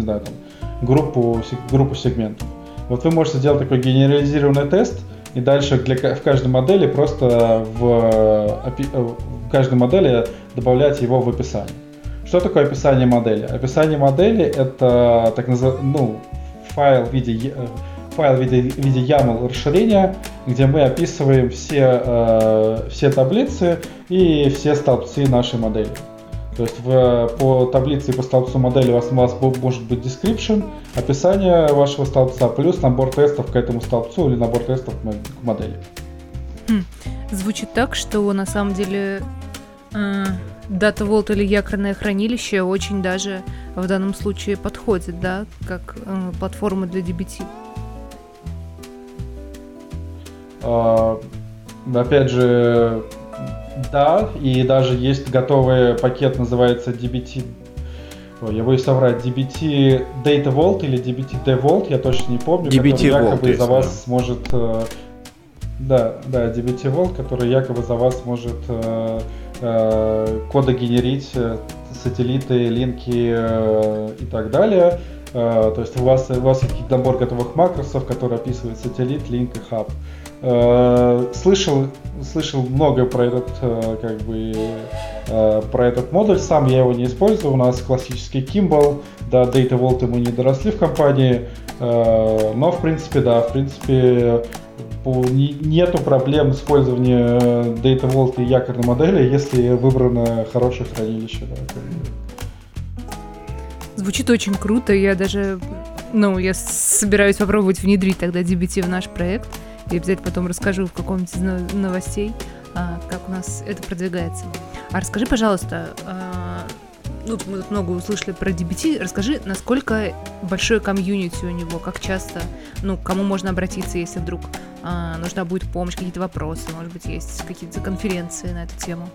знаю, там, группу, группу сегментов. Вот вы можете сделать такой генерализированный тест, и дальше для, в каждой модели просто в, в каждой модели добавлять его в описание. Что такое описание модели? Описание модели это так называемый ну, файл в виде э, файл в виде, в виде YAML расширения, где мы описываем все, э, все таблицы и все столбцы нашей модели. То есть в, по таблице и по столбцу модели у вас, у вас может быть description, описание вашего столбца, плюс набор тестов к этому столбцу или набор тестов к модели. Хм. Звучит так, что на самом деле Data Vault или якорное хранилище очень даже в данном случае подходит, да, как э, платформа для DBT. А, опять же, да, и даже есть готовый пакет, называется DBT Ой, я боюсь соврать, DBT Data Vault или DBT DeVault, я точно не помню, DBT который якобы Vault за вас да. сможет... Э, да, да, DBT Vault, который якобы за вас может Э, кода генерить, э, сателлиты, линки э, и так далее. То есть у вас, у вас есть набор готовых макросов, который описывает сателлит, линк и хаб. Слышал, слышал много про этот, как бы, про этот модуль. Сам я его не использую. У нас классический Kimball. Да, Data Vault мы не доросли в компании. Но, в принципе, да, в принципе, нету проблем использования Data Vault и якорной модели, если выбрано хорошее хранилище. Да, Звучит очень круто, я даже, ну, я собираюсь попробовать внедрить тогда DBT в наш проект, и обязательно потом расскажу в каком-нибудь из новостей, а, как у нас это продвигается. А расскажи, пожалуйста, а, ну, мы тут много услышали про DBT. Расскажи, насколько большое комьюнити у него, как часто, ну, кому можно обратиться, если вдруг а, нужна будет помощь, какие-то вопросы, может быть, есть какие-то конференции на эту тему.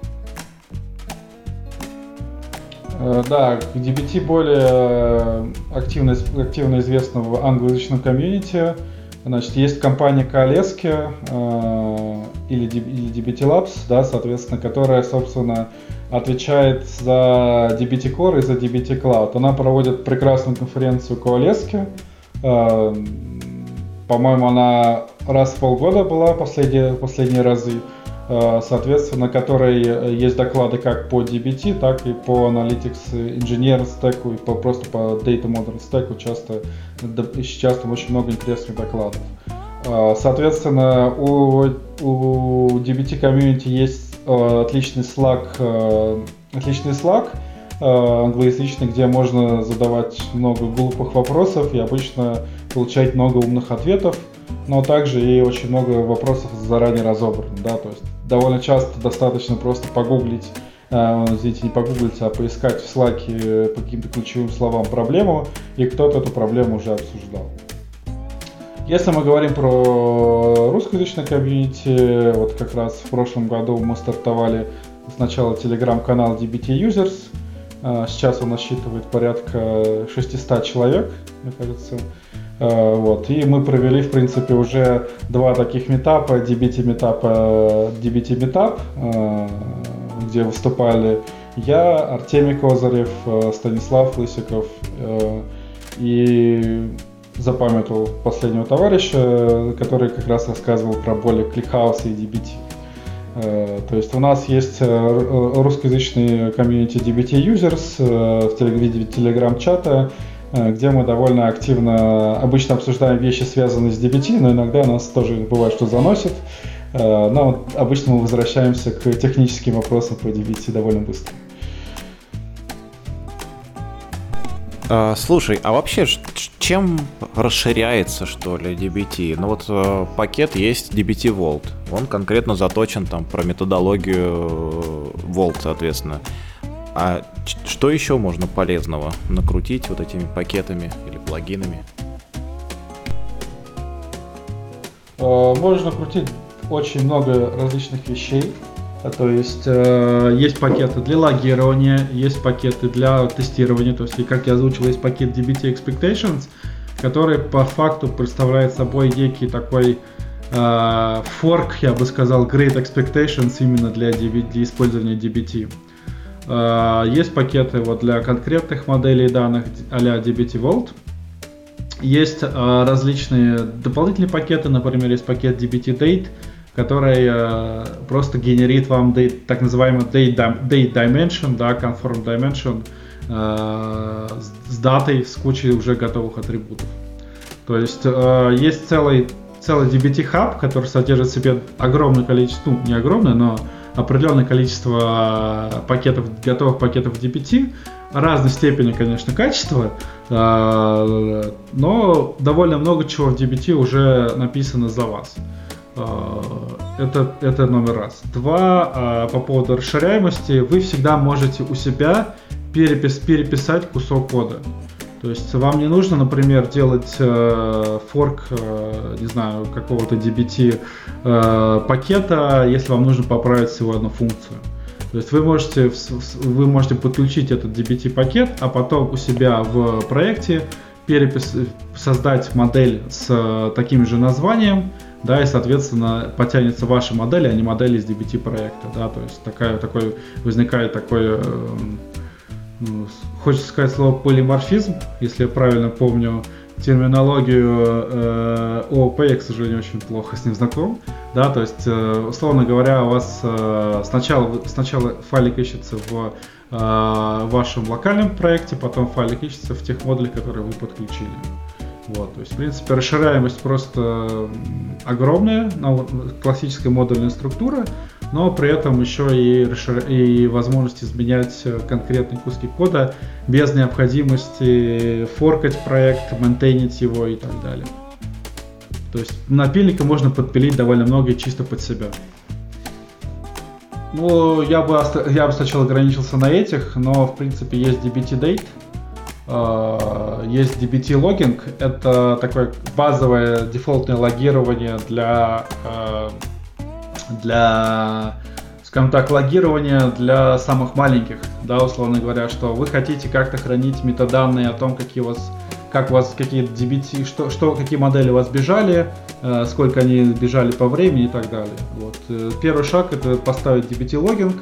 Э, да, DBT более активно, активно известна в англоязычном комьюнити. Значит, есть компания Коалески э, или, или DBT Labs, да, соответственно, которая, собственно, отвечает за DBT Core и за DBT Cloud. Она проводит прекрасную конференцию Коалески. Э, по-моему, она раз в полгода была последние, последние разы, э, соответственно, на которой есть доклады как по DBT, так и по Analytics Engineer стеку, и по, просто по Data Modern стеку часто, сейчас там очень много интересных докладов. Э, соответственно, у, у DBT Community есть отличный Slack, отличный Slack, англоязычный, где можно задавать много глупых вопросов и обычно получать много умных ответов, но также и очень много вопросов заранее разобрано, да, то есть довольно часто достаточно просто погуглить, э, извините, не погуглить, а поискать в Slack по каким-то ключевым словам проблему, и кто-то эту проблему уже обсуждал. Если мы говорим про русскоязычное комьюнити, вот как раз в прошлом году мы стартовали сначала телеграм-канал DBT Users, э, сейчас он насчитывает порядка 600 человек, мне кажется. Э, вот. И мы провели, в принципе, уже два таких метапа, DBT метапа, DBT метап, э, где выступали я, Артемий Козырев, Станислав Лысиков и запамятовал последнего товарища, который как раз рассказывал про боли кликхауса и DBT. То есть у нас есть русскоязычный комьюнити DBT Users в виде телеграм-чата, где мы довольно активно обычно обсуждаем вещи, связанные с DBT, но иногда нас тоже бывает, что заносит. Но обычно мы возвращаемся к техническим вопросам по DBT довольно быстро. А, слушай, а вообще чем расширяется, что ли, DBT? Ну вот э, пакет есть DBT Vault. Он конкретно заточен там про методологию Vault, соответственно. А что еще можно полезного накрутить вот этими пакетами или плагинами? Э, можно крутить очень много различных вещей. А, то есть э, есть пакеты для логирования, есть пакеты для тестирования. То есть, как я озвучил, есть пакет DBT Expectations, который по факту представляет собой некий такой э, форк, я бы сказал, Great Expectations именно для, DB, для использования DBT. Э, есть пакеты вот для конкретных моделей данных а-ля DBT Vault. Есть э, различные дополнительные пакеты, например, есть пакет DBT Date, который э, просто генерит вам date, так называемый date, date dimension, да, conform dimension э, с, с датой, с кучей уже готовых атрибутов. То есть э, есть целый, целый DBT Hub, который содержит в себе огромное количество, ну не огромное, но определенное количество пакетов, готовых пакетов DBT, разной степени, конечно, качества, э, но довольно много чего в DBT уже написано за вас. А, это, это номер раз. Два, а, по поводу расширяемости, вы всегда можете у себя перепис, переписать кусок кода. То есть вам не нужно, например, делать э, форк, э, не знаю, какого-то DBT э, пакета, если вам нужно поправить всего одну функцию. То есть вы можете, вы можете подключить этот DBT пакет, а потом у себя в проекте перепис, создать модель с э, таким же названием, да, и, соответственно, потянется ваша модель, а не модель из DBT проекта, да, то есть такая, такой, возникает такой, э, ну, хочется сказать слово полиморфизм, если я правильно помню терминологию э, ООП, я, к сожалению, очень плохо с ним знаком, да, то есть, э, условно говоря, у вас э, сначала, сначала файлик ищется в э, вашем локальном проекте, потом файлик ищется в тех модулях, которые вы подключили. Вот, то есть, в принципе, расширяемость просто огромная, классическая модульная структура, но при этом еще и, расшир... и возможность изменять конкретные куски кода без необходимости форкать проект, мейнтейнить его и так далее. То есть напильника можно подпилить довольно много чисто под себя. Ну, я бы, я бы сначала ограничился на этих, но в принципе есть DBT Date, есть DBT логинг, это такое базовое дефолтное логирование для, э, для скажем так, логирования для самых маленьких, да, условно говоря, что вы хотите как-то хранить метаданные о том, какие у вас, как у вас какие DBT, что, что, какие модели у вас бежали, э, сколько они бежали по времени и так далее. Вот. Первый шаг это поставить DBT логинг,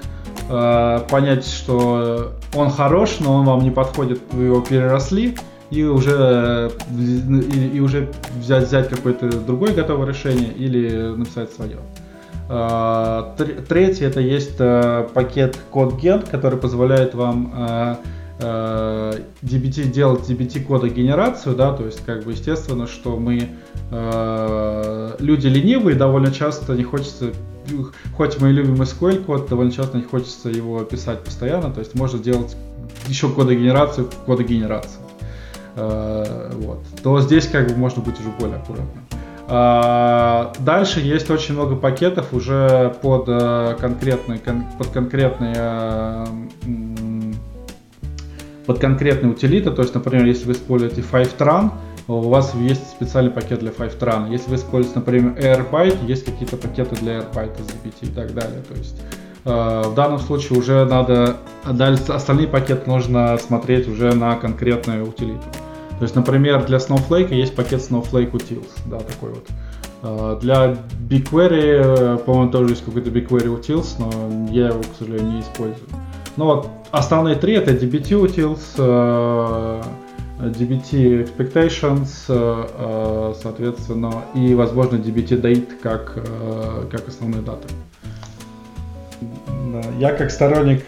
Э, понять, что он хорош, но он вам не подходит, вы его переросли, и уже, и, и уже взять, взять какое-то другое готовое решение или написать свое. Э, третье это есть э, пакет CodeGen, который позволяет вам DBT делать DBT кода генерацию, да, то есть как бы естественно, что мы люди ленивые, довольно часто не хочется хоть мы любим SQL код, довольно часто не хочется его писать постоянно, то есть можно делать еще кодогенерацию, кодогенерацию. Э, вот. То здесь как бы можно быть уже более аккуратным. А, дальше есть очень много пакетов уже под э, конкретные, под конкретные э, под конкретные утилиты. То есть, например, если вы используете Fivetran, у вас есть специальный пакет для Fivetran. Если вы используете, например, AirByte, есть какие-то пакеты для AirByte, ZBT и так далее. То есть э, в данном случае уже надо, дальше остальные пакеты нужно смотреть уже на конкретную утилиту. То есть, например, для Snowflake есть пакет Snowflake Utils, да, такой вот. Э, для BigQuery, э, по-моему, тоже есть какой-то BigQuery Utils, но я его, к сожалению, не использую. Ну вот, основные три это DBT Utils, э, DBT Expectations, э, э, соответственно, и, возможно, DBT Date как, как основные даты. Я как сторонник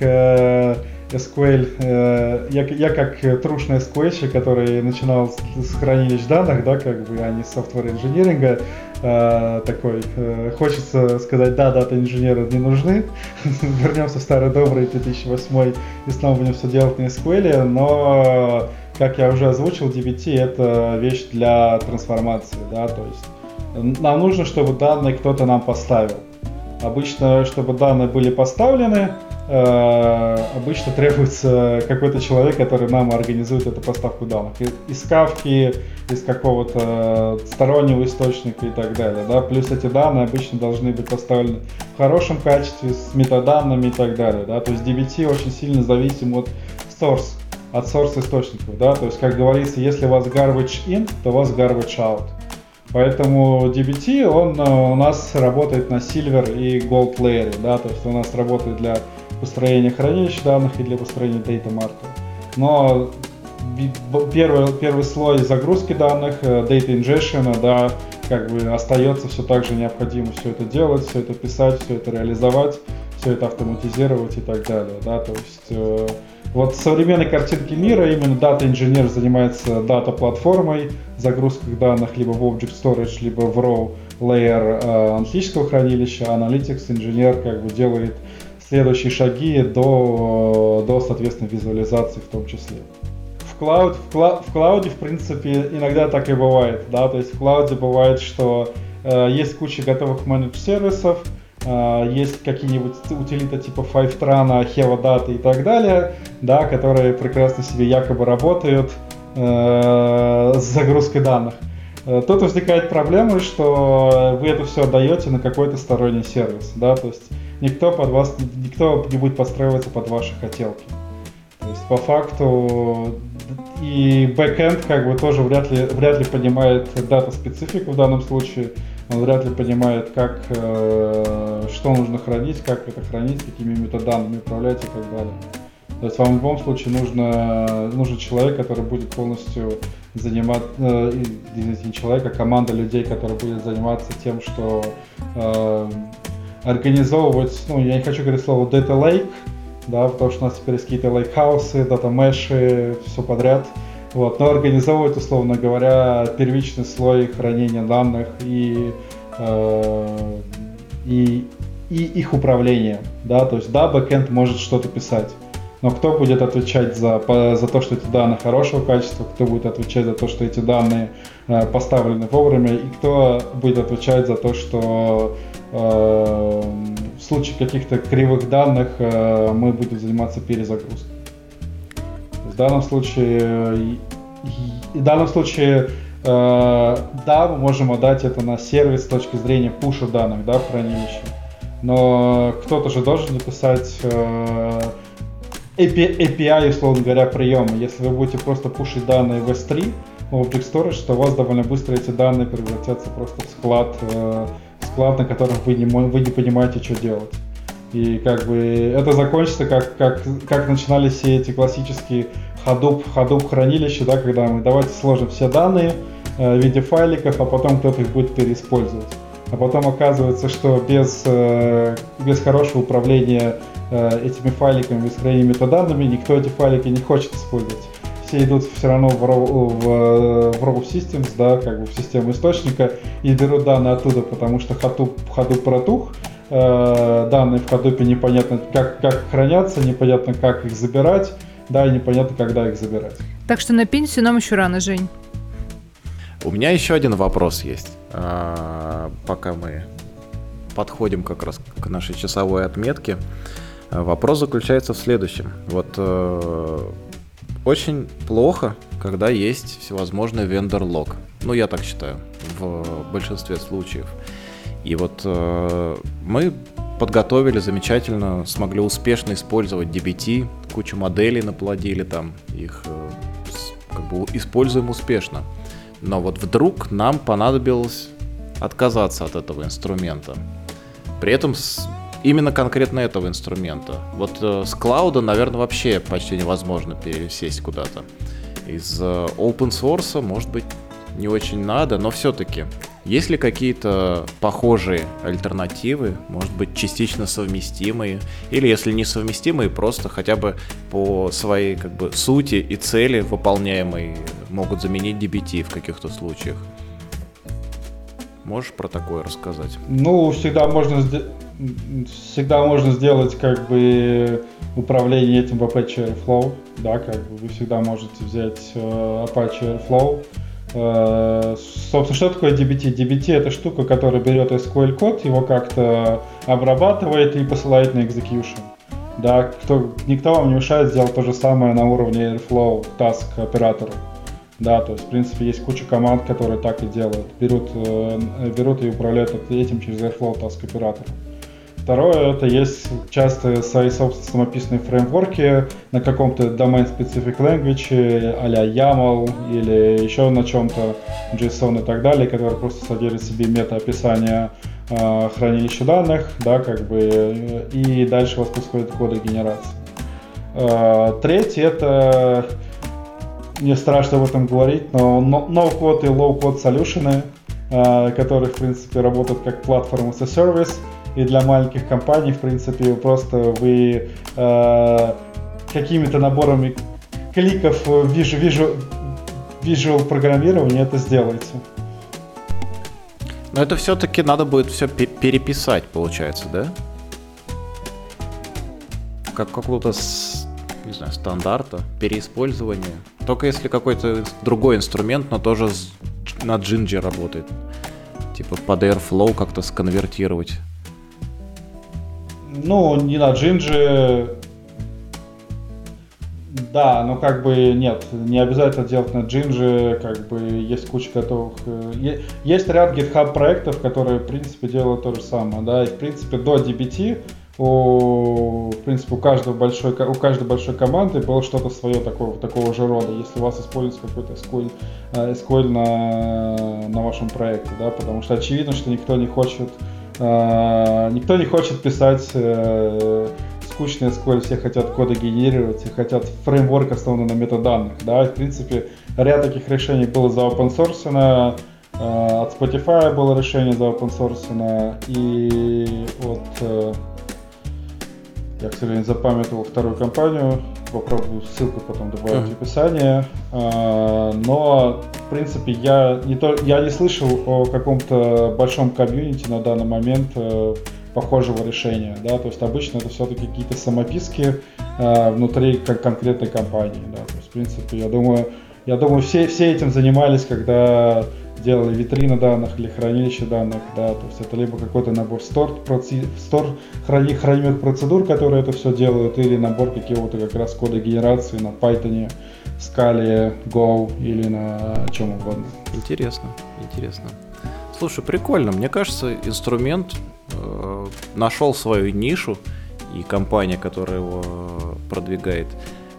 SQL, э, я, я как трушный SQL, который начинал с, с хранилищ данных, да, как бы, а не с software инжиниринга, э, такой, э, хочется сказать, да, дата инженеры не нужны, вернемся в старый добрый 2008 и снова будем все делать на SQL, но, как я уже озвучил, DBT это вещь для трансформации, да, то есть нам нужно, чтобы данные кто-то нам поставил. Обычно, чтобы данные были поставлены, э, обычно требуется какой-то человек, который нам организует эту поставку данных. Из кавки, из какого-то стороннего источника и так далее. Да? Плюс эти данные обычно должны быть поставлены в хорошем качестве, с метаданными и так далее. Да? То есть DBT очень сильно зависим от source, от source источников. Да? То есть, как говорится, если у вас garbage in, то у вас garbage out. Поэтому DBT, он э, у нас работает на Silver и Gold Layer, да, то есть у нас работает для построения хранилища данных и для построения Data Mart. Но первый, первый слой загрузки данных, э, Data Ingestion, да, как бы остается все так же необходимо все это делать, все это писать, все это реализовать, все это автоматизировать и так далее, да, то есть э, вот в современной картинке мира именно дата-инженер занимается дата-платформой, загрузкой данных либо в Object Storage, либо в Raw Layer э, аналитического хранилища, а Analytics инженер как бы делает следующие шаги до, до соответственно, визуализации в том числе. В, клауд, в, кла, в клауде, в принципе, иногда так и бывает, да, то есть в клауде бывает, что э, есть куча готовых менедж сервисов, а, есть какие-нибудь утилиты типа Fivetran, Data и так далее, да, которые прекрасно себе якобы работают э, с загрузкой данных. Э, тут возникает проблема, что вы это все отдаете на какой-то сторонний сервис, да, то есть никто под вас, никто не будет подстраиваться под ваши хотелки. То есть по факту и бэкэнд как бы тоже вряд ли, вряд ли понимает дата-специфику в данном случае, он вряд ли понимает, как, э, что нужно хранить, как это хранить, какими метаданными управлять и так далее. То есть вам в любом случае нужно, нужен человек, который будет полностью заниматься, э, извините, не человек, а команда людей, которая будет заниматься тем, что э, организовывать, ну, я не хочу говорить слово data lake, да, потому что у нас теперь есть какие-то лейкхаусы, дата меши, все подряд. Вот, но организовывать, условно говоря, первичный слой хранения данных и, э, и, и их управление. Да? То есть, да, бэкэнд может что-то писать, но кто будет отвечать за, за то, что эти данные хорошего качества, кто будет отвечать за то, что эти данные э, поставлены вовремя, и кто будет отвечать за то, что в случае каких-то кривых данных э, мы будем заниматься перезагрузкой данном случае, в данном случае э, да, мы можем отдать это на сервис с точки зрения пуша данных да, в хранилище. Но кто-то же должен написать э, API, условно говоря, приемы. Если вы будете просто пушить данные в S3, в Object Storage, то у вас довольно быстро эти данные превратятся просто в склад, э, склад на котором вы не, вы не понимаете, что делать. И как бы это закончится, как, как, как начинались все эти классические Hadoop, Hadoop хранилища, да, когда мы давайте сложим все данные э, в виде файликов, а потом кто-то их будет переиспользовать. А потом оказывается, что без, э, без хорошего управления э, этими файликами, без хранения метаданными, никто эти файлики не хочет использовать. Все идут все равно в в, в raw Systems, да, как бы в систему источника, и берут данные оттуда, потому что Hadoop, Hadoop протух, данные в Hadoop непонятно как, как хранятся, непонятно как их забирать, да, и непонятно, когда их забирать. Так что на пенсию нам еще рано, Жень. У меня еще один вопрос есть, а, пока мы подходим как раз к нашей часовой отметке. Вопрос заключается в следующем. Вот э, очень плохо, когда есть всевозможный вендор-лог. Ну, я так считаю, в большинстве случаев. И вот э, мы подготовили замечательно, смогли успешно использовать DBT, кучу моделей наплодили там, их э, как бы используем успешно. Но вот вдруг нам понадобилось отказаться от этого инструмента. При этом именно конкретно этого инструмента. Вот э, с клауда, наверное, вообще почти невозможно пересесть куда-то. Из э, open source, может быть, не очень надо, но все-таки Есть ли какие-то похожие альтернативы, может быть, частично совместимые, или если не совместимые, просто хотя бы по своей как бы сути и цели выполняемой могут заменить DBT в каких-то случаях? Можешь про такое рассказать? Ну, всегда можно, всегда можно сделать как бы управление этим в Apache Airflow, да, как бы вы всегда можете взять э, Apache Airflow, Э, собственно, что такое DBT? DBT это штука, которая берет SQL код, его как-то обрабатывает и посылает на execution. Да, кто, никто вам не мешает сделать то же самое на уровне Airflow task оператора. Да, то есть, в принципе, есть куча команд, которые так и делают. Берут, э, берут и управляют этим через Airflow task оператора. Второе, это есть часто свои собственные самописные фреймворки на каком-то domain specific language, а-ля YAML или еще на чем-то, JSON и так далее, которые просто содержат в себе мета-описание э, хранилища данных, да, как бы, и дальше у вас происходит кодогенерация. Э, третье, это, мне страшно об этом говорить, но no-code и low-code solution, э, которые, в принципе, работают как платформа as service, и для маленьких компаний, в принципе, просто вы э, какими-то наборами кликов вижу, вижу, visual программирования это сделаете. Но это все-таки надо будет все переписать, получается, да? Как какого-то не знаю, стандарта, переиспользования. Только если какой-то другой инструмент, но тоже на Ginger работает. Типа под Airflow как-то сконвертировать. Ну, не на Джинджи. Да, но как бы нет, не обязательно делать на Джинджи, как бы есть куча готовых. Э, есть ряд GitHub проектов, которые, в принципе, делают то же самое, да, и, в принципе, до DBT у, в принципе, у каждого большой, у каждой большой команды было что-то свое такого, такого же рода, если у вас используется какой-то SQL, э, SQL на, на вашем проекте, да, потому что очевидно, что никто не хочет никто не хочет писать э, скучный SQL, все хотят коды генерировать, все хотят фреймворк, основанный на метаданных. Да? В принципе, ряд таких решений было за open source, от Spotify было решение за open source, и от э, я, к сожалению, запамятовал вторую компанию. Попробую ссылку потом добавить uh-huh. в описание. А, но, в принципе, я не, то, я не слышал о каком-то большом комьюнити на данный момент э, похожего решения. Да? То есть обычно это все-таки какие-то самописки э, внутри конкретной компании. Да? То есть, в принципе, я думаю, я думаю, все, все этим занимались, когда делали витрины данных или хранилище данных, да, то есть это либо какой-то набор стор, стор храни, хранимых процедур, которые это все делают, или набор какого-то как раз кода генерации на Python, Scala, Go или на чем угодно. Интересно, интересно. Слушай, прикольно. Мне кажется, инструмент э, нашел свою нишу, и компания, которая его продвигает,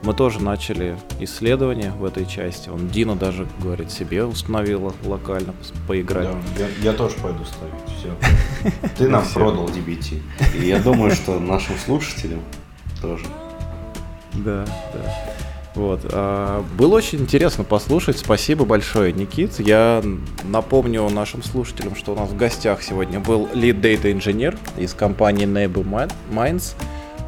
мы тоже начали исследование в этой части. Он Дина даже, говорит, себе установила локально поиграть. Да, я, я тоже пойду ставить. Все. Ты нам продал DBT. И я думаю, что нашим слушателям тоже. Да, да. Вот. А, было очень интересно послушать. Спасибо большое, Никит. Я напомню нашим слушателям, что у нас в гостях сегодня был Lead Data Engineer из компании Neighbor Minds,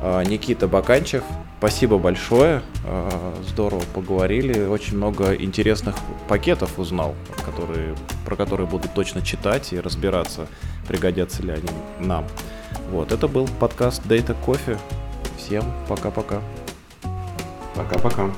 Никита Баканчев, Спасибо большое, а, здорово поговорили, очень много интересных пакетов узнал, которые, про которые буду точно читать и разбираться, пригодятся ли они нам. Вот, это был подкаст Data Coffee. Всем пока-пока. Пока-пока.